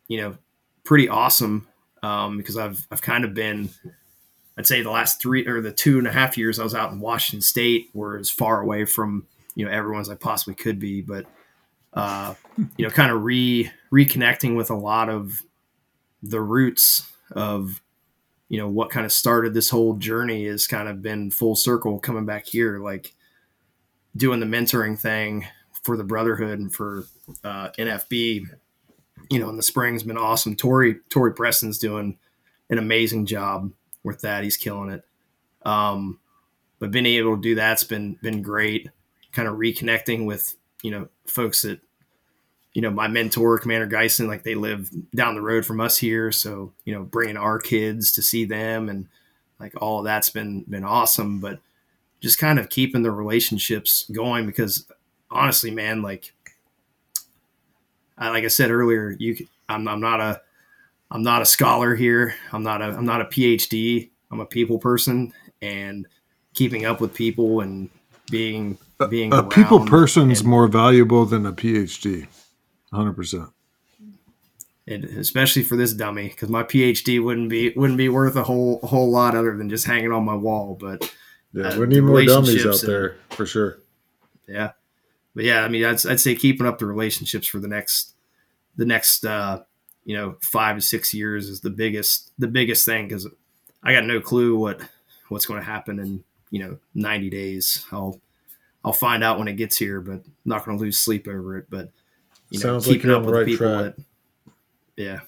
you know, pretty awesome um, because I've I've kind of been, I'd say the last three or the two and a half years I was out in Washington State, were as far away from you know everyone as I possibly could be, but uh, you know, kind of re reconnecting with a lot of the roots of you know what kind of started this whole journey has kind of been full circle coming back here like doing the mentoring thing for the brotherhood and for uh, nfb you know in the spring's been awesome. Tori tori preston's doing an amazing job with that. He's killing it. Um, but being able to do that's been been great. Kind of reconnecting with you know folks that you know, my mentor, Commander Geisen, like they live down the road from us here. So, you know, bringing our kids to see them and like all that's been, been awesome. But just kind of keeping the relationships going because honestly, man, like, I, like I said earlier, you, I'm, I'm not a, I'm not a scholar here. I'm not a, I'm not a PhD. I'm a people person and keeping up with people and being, being A people person's and- more valuable than a PhD. 100%. and especially for this dummy because my PhD wouldn't be wouldn't be worth a whole a whole lot other than just hanging on my wall. But Yeah, Uh, we need more dummies out and- there for sure. yeah, but yeah, I mean, I'd, I'd say keeping up the relationships for the next the next uh, you know five to six years is the biggest the biggest thing because I got no clue what what's going to happen in you know 90 days. I'll I'll find out when it gets here, but I'm not going to lose sleep over it. But you know, Sounds keeping you're up with right people track. that, yeah,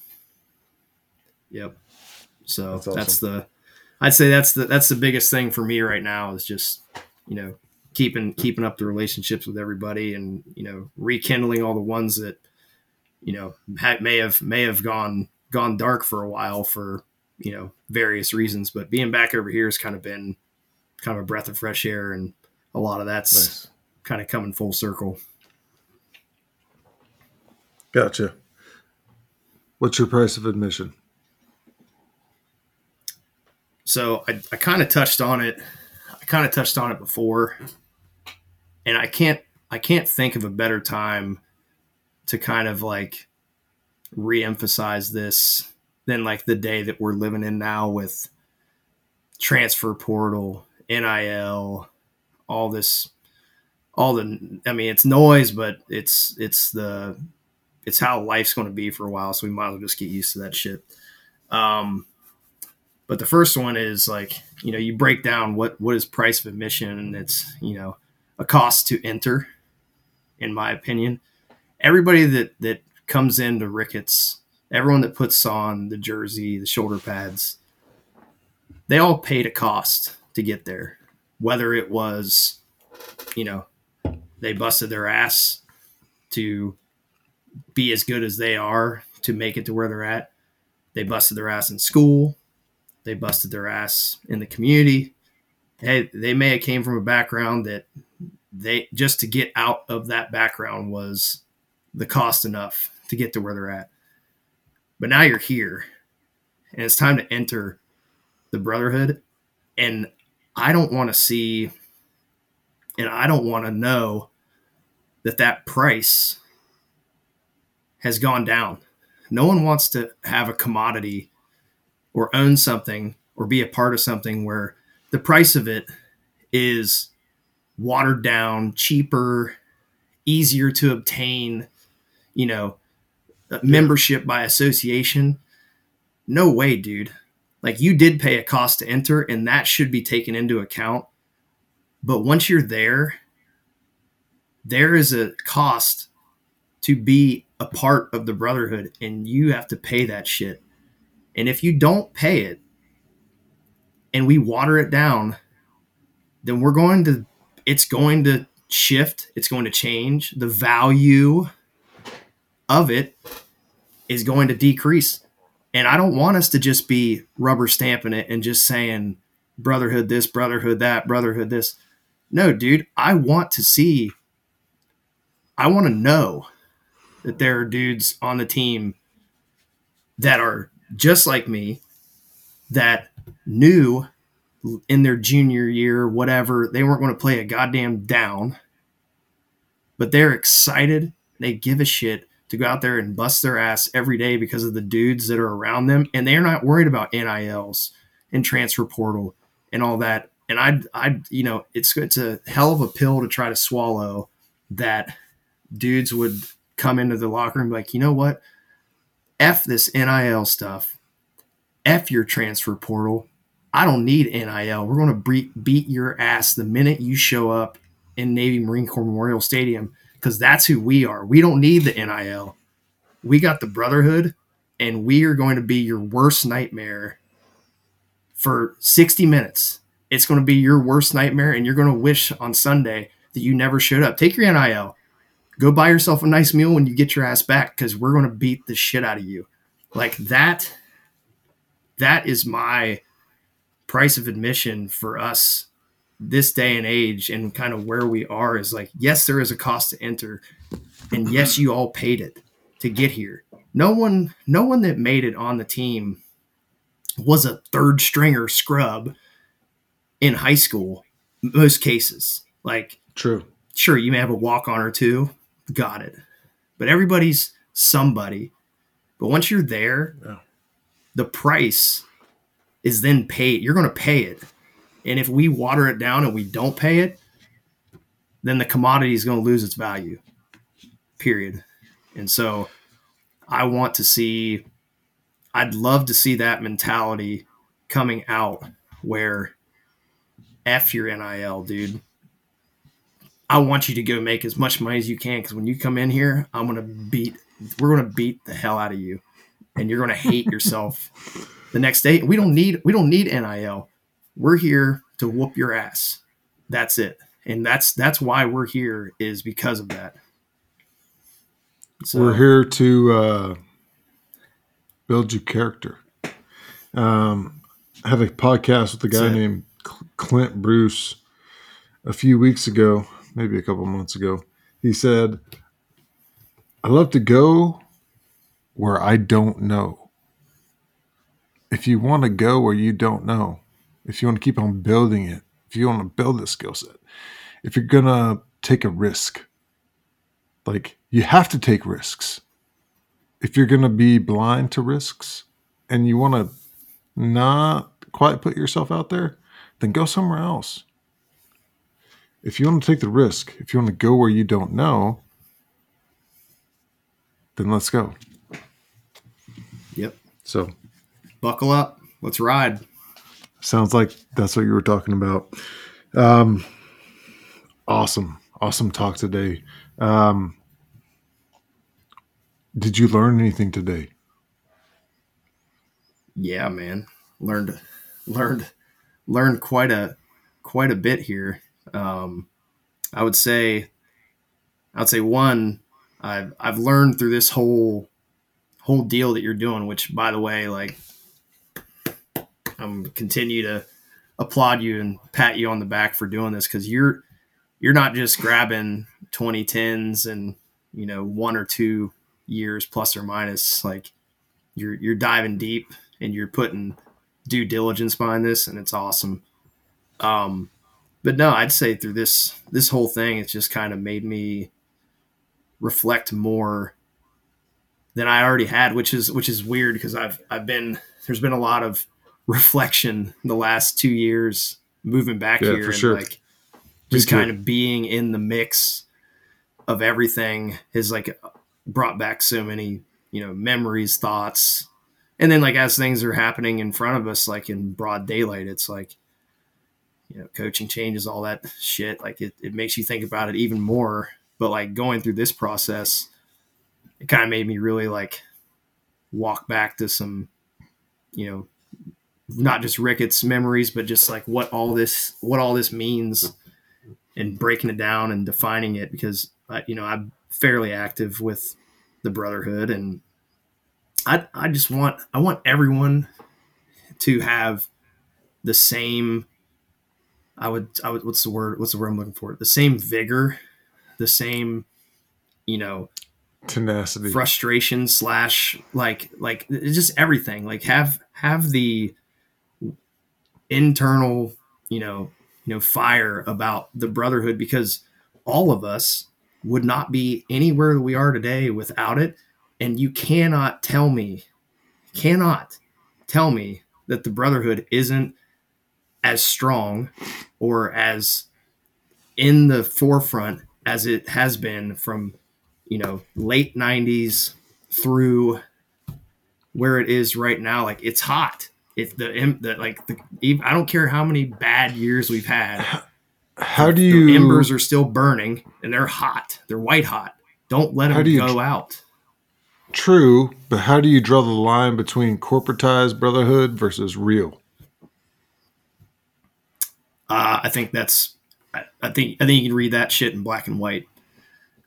yep. So That's that's, the I'd say that's the that's the biggest thing for me right now is just you know keeping keeping up the relationships with everybody and you know rekindling all the ones that you know ha- may have may have gone gone dark for a while for you know various reasons but being back over here has kind of been kind of a breath of fresh air and a lot of that's Nice. kind of coming full circle Gotcha. What's your price of admission? so i, I kind of touched on it i kind of touched on it before and i can't i can't think of a better time to kind of like re-emphasize this than like the day that we're living in now with transfer portal nil all this all the i mean it's noise but it's it's the it's how life's going to be for a while so we might as well just get used to that shit. Um but the first one is like you know you break down what what is price of admission and it's you know a cost to enter in my opinion everybody that that comes into ricketts everyone that puts on the jersey the shoulder pads they all paid a cost to get there whether it was you know they busted their ass to be as good as they are to make it to where they're at they busted their ass in school they busted their ass in the community. Hey, they may have came from a background that they just to get out of that background was the cost enough to get to where they're at. But now you're here and it's time to enter the brotherhood. And I don't want to see and I don't want to know that that price has gone down. No one wants to have a commodity or own something or be a part of something where the price of it is watered down, cheaper, easier to obtain, you know, uh, membership by association. No way, dude. Like you did pay a cost to enter and that should be taken into account. But once you're there, there is a cost to be a part of the brotherhood and you have to pay that shit. And if you don't pay it and we water it down, then we're going to, it's going to shift, it's going to change. The value of it is going to decrease. And I don't want us to just be rubber stamping it and just saying brotherhood this, brotherhood that, brotherhood this. No, dude, I want to see, I want to know that there are dudes on the team that are just like me that knew in their junior year, whatever, they weren't going to play a goddamn down, but they're excited. They give a shit to go out there and bust their ass every day because of the dudes that are around them. And they're not worried about NILs and transfer portal and all that. And I, I, you know, it's, it's a hell of a pill to try to swallow that dudes would come into the locker room like, you know what? F this NIL stuff. F your transfer portal. I don't need NIL. We're going to beat, beat your ass the minute you show up in Navy Marine Corps Memorial Stadium because that's who we are. We don't need the NIL. We got the brotherhood, and we are going to be your worst nightmare for 60 minutes. It's going to be your worst nightmare, and you're going to wish on Sunday that you never showed up. Take your NIL. Go buy yourself a nice meal when you get your ass back because we're going to beat the shit out of you. Like that, that is my price of admission for us this day and age and kind of where we are is like yes there is a cost to enter and yes you all paid it to get here no one no one that made it on the team was a third stringer scrub in high school most cases like True. sure you may have a walk on or two got it but everybody's somebody but once you're there Yeah. the price is then paid you're going to pay it and if we water it down and we don't pay it then the commodity is going to lose its value. Period. And so I want to see I'd love to see that mentality coming out where F your NIL, dude. I want you to go make as much money as you can because when you come in here, I'm gonna beat we're gonna beat the hell out of you. And you're gonna hate yourself the next day. We don't need we don't need NIL. We're here to whoop your ass. That's it. And that's that's why we're here is because of that. So, we're here to uh, build your character. Um, I had a podcast with a guy named Clint Bruce a few weeks ago, maybe a couple months ago. He said, I love to go where I don't know. If you want to go where you don't know, if you want to keep on building it, if you want to build a skill set, if you're going to take a risk, like you have to take risks. If you're going to be blind to risks and you want to not quite put yourself out there, then go somewhere else. If you want to take the risk, if you want to go where you don't know, then let's go. Yep. So, buckle up. Let's ride. Sounds like that's what you were talking about. Um, awesome, awesome talk today. Um, did you learn anything today? Yeah, man. Learned, learned, learned quite a, quite a bit here. Um, I would say, I would say one, I've I've learned through this whole, whole deal that you're doing. Which, by the way, like, I'm continue to applaud you and pat you on the back for doing this because you're you're not just grabbing 2010s and you know one or two years plus or minus. Like you're you're diving deep and you're putting due diligence behind this and it's awesome. Um but no i'd say through this this whole thing it's just kind of made me reflect more than i already had which is which is weird because i've i've been there's been a lot of reflection the last two years moving back yeah, here and sure. like just kind of being in the mix of everything has like brought back so many you know memories thoughts. And then like as things are happening in front of us like in broad daylight it's like you know coaching changes all that shit like it, it makes you think about it even more. But like going through this process it kind of made me really like walk back to some you know not just ricketts memories but just like what all this what all this means and breaking it down and defining it because uh, you know i'm fairly active with the brotherhood and I I just want I want everyone to have the same I would I would what's the word what's the word I'm looking for? The same vigor the same you know tenacity. frustration slash like like just everything. Like have have the internal you know you know fire about the brotherhood because all of us would not be anywhere that we are today without it and you cannot tell me, cannot tell me that the Brotherhood isn't as strong or as in the forefront as it has been from, you know, late 90s through where it is right now. Like it's hot. It's the, the like the I don't care how many bad years we've had. How do you the embers are still burning and they're hot. They're white hot. Don't let them go out. True, but how do you draw the line between corporatized brotherhood versus real? Uh, I think that's. I, I, think I think you can read that shit in black and white.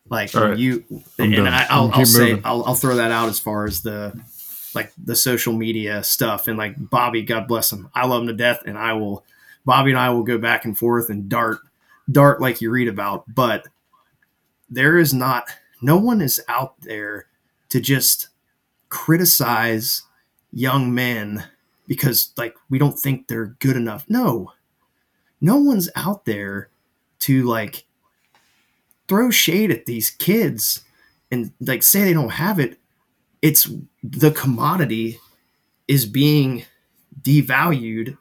Like right. you, I'm and I, will I'll say I'll, I'll throw that out as far as the like the social media stuff and like Bobby, God bless him, I love him to death, and I will. Bobby and I will go back and forth and dart, dart like you read about, but there is not. No one is out there to just criticize young men because like we don't think they're good enough. No. No one's out there to like throw shade at these kids and like say they don't have it. It's the commodity is being devalued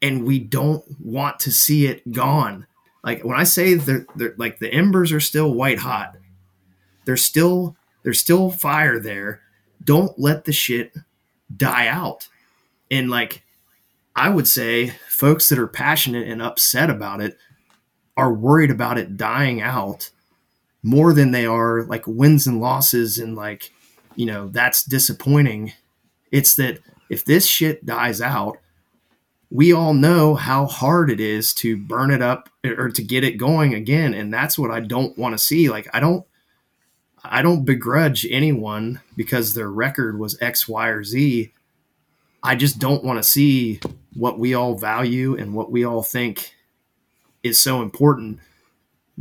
and we don't want to see it gone. Like when I say they're, they're like the embers are still white hot, there's still there's still fire there. Don't let the shit die out. And like I would say, folks that are passionate and upset about it are worried about it dying out more than they are like wins and losses and like you know that's disappointing. It's that if this shit dies out we all know how hard it is to burn it up or to get it going again. And that's what i don't want to see. Like i don't i don't begrudge anyone because their record was x y or z. I just don't want to see what we all value and what we all think is so important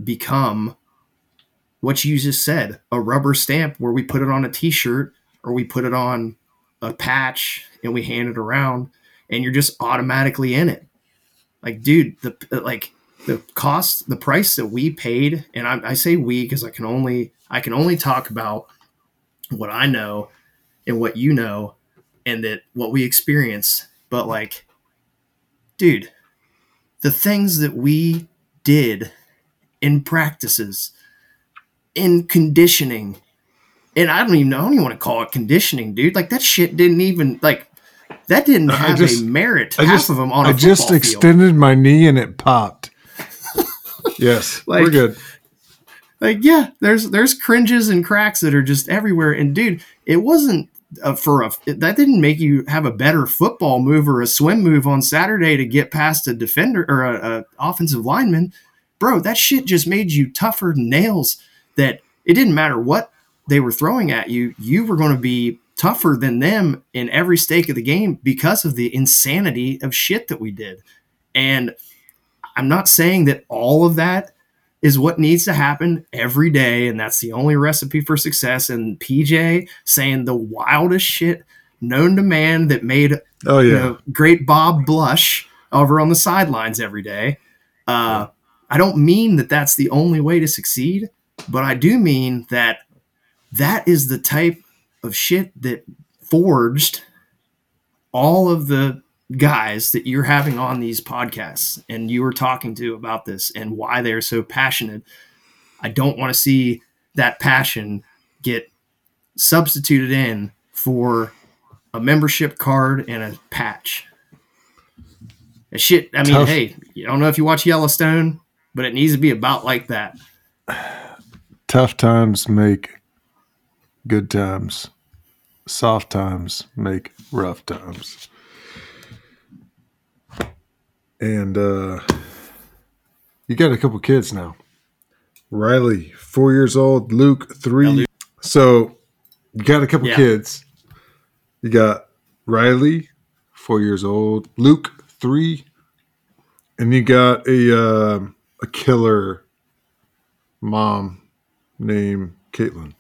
become what you just said a rubber stamp where we put it on a t-shirt or we put it on a patch and we hand it around and you're just automatically in it. Like dude the like the cost the price that we paid and i, I say we because i can only i can only talk about what i know and what you know and that what we experience. But like dude the things that we did in practices in conditioning. And I don't even know, I don't even want to call it conditioning, dude. Like that shit didn't even like that didn't have just, a merit. I half just, of them on I just extended field. my knee and it popped. *laughs* yes, like, we're good. Like yeah, there's there's cringes and cracks that are just everywhere. And dude, it wasn't uh, for a that didn't make you have a better football move or a swim move on Saturday to get past a defender or a, a offensive lineman, bro. That shit just made you tougher nails that it didn't matter what they were throwing at you, you were going to be tougher than them in every stake of the game because of the insanity of shit that we did. And I'm not saying that all of that is what needs to happen every day and that's the only recipe for success and PJ saying the wildest shit known to man that made oh yeah you know, great Bob blush over on the sidelines every day. Uh, I don't mean that that's the only way to succeed, but I do mean that that is the type of shit that forged all of the guys that you're having on these podcasts and you were talking to about this and why they're so passionate. I don't want to see that passion get substituted in for a membership card and a patch. A shit. I mean, Tough. hey, I don't know if you watch Yellowstone, but it needs to be about like that tough times make good times. Soft times make rough times. And uh, you got a couple kids now. Riley, four years old. Luke, three. So you got a couple yeah. kids. You got Riley, four years old. Luke, three. And you got a uh, a killer mom name Caitlin?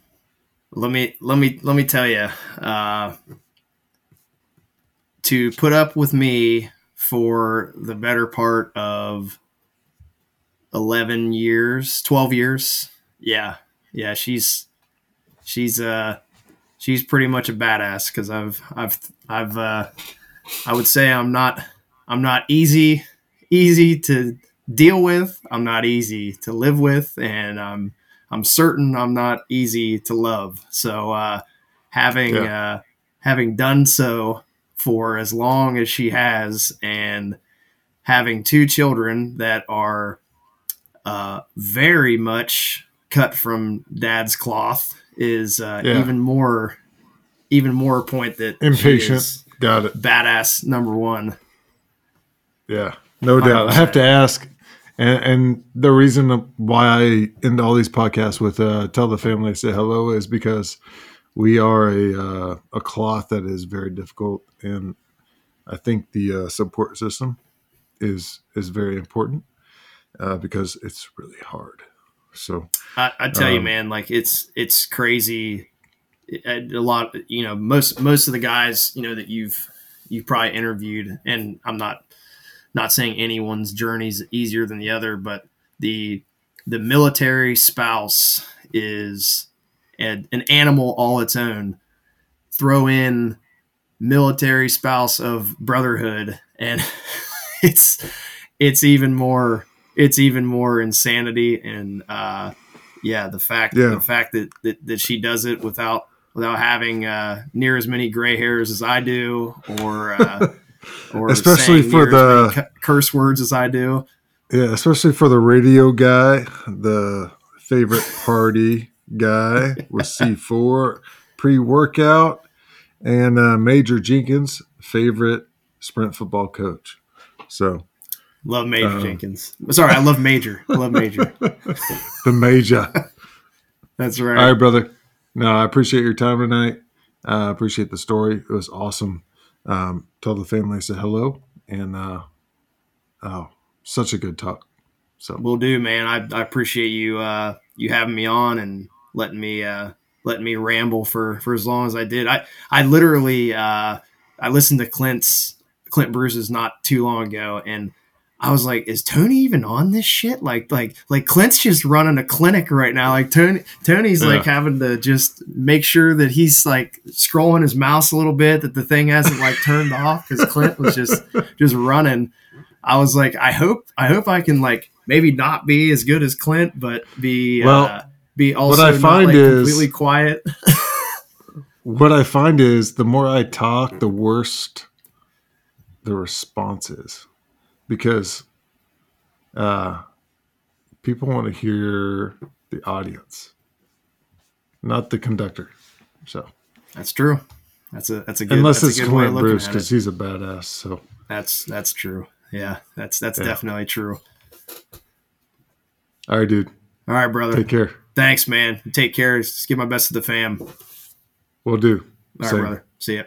Let me let me let me tell you. Uh, to put up with me for the better part of 11 years 12 years yeah yeah she's she's uh she's pretty much a badass because i've i've i've uh i would say i'm not i'm not easy easy to deal with i'm not easy to live with and i'm I'm certain I'm not easy to love. So uh, having yeah. uh, having done so for as long as she has, and having two children that are uh, very much cut from dad's cloth is uh, yeah. even more even more point that impatient. Got it. Badass number one. Yeah, no 100%. doubt. I have to ask and, and the reason why I end all these podcasts with uh, "Tell the family I say hello" is because we are a uh, a cloth that is very difficult, and I think the uh, support system is is very important uh, because it's really hard. So I, I tell um, you, man, like it's it's crazy. A lot, you know, most most of the guys, you know, that you've you've probably interviewed, and I'm not not saying anyone's journey is easier than the other, but the the military spouse is an, an animal all its own. Throw in military spouse of brotherhood, and *laughs* it's it's even more it's even more insanity and uh, yeah, the fact Yeah. the fact that, that that she does it without without having uh, near as many gray hairs as I do, or uh, *laughs* or Especially for near as many the- curse words as I do. Yeah, especially for the radio guy, the favorite party guy with *laughs* C4 pre workout, and uh, Major Jenkins, favorite sprint football coach. So Love Major Um, Jenkins. Sorry, I love Major. I love Major. *laughs* the Major. *laughs* That's right. All right. right, brother. No, I appreciate your time tonight. I uh, appreciate the story. It was awesome. Um, tell the family I said hello, and uh, oh, such a good talk. So we'll do, man. I, I appreciate you uh, you having me on and letting me uh, letting me ramble for for as long as I did. I I literally uh, I listened to Clint's Clint Bruce's not too long ago, and I was like, is Tony even on this shit? Like like like Clint's just running a clinic right now. Like Tony Tony's like having to just make sure that he's like scrolling his mouse a little bit that the thing hasn't like turned off because Clint was just just running. I was like, I hope, I hope I can like maybe not be as good as Clint, but be Well, uh, be also I not, find like, is- completely quiet. *laughs* what I find is the more I talk, the worst the response is because uh, people want to hear the audience, not the conductor. So That's true. That's a that's a good unless that's it's a good Clint Bruce because he's a badass. So That's that's true. Yeah, that's that's Yeah. definitely true. all right, dude, All right, brother. take care. Thanks, man. Take care. Just give my best to the fam. We'll do. right, Same. brother. See ya.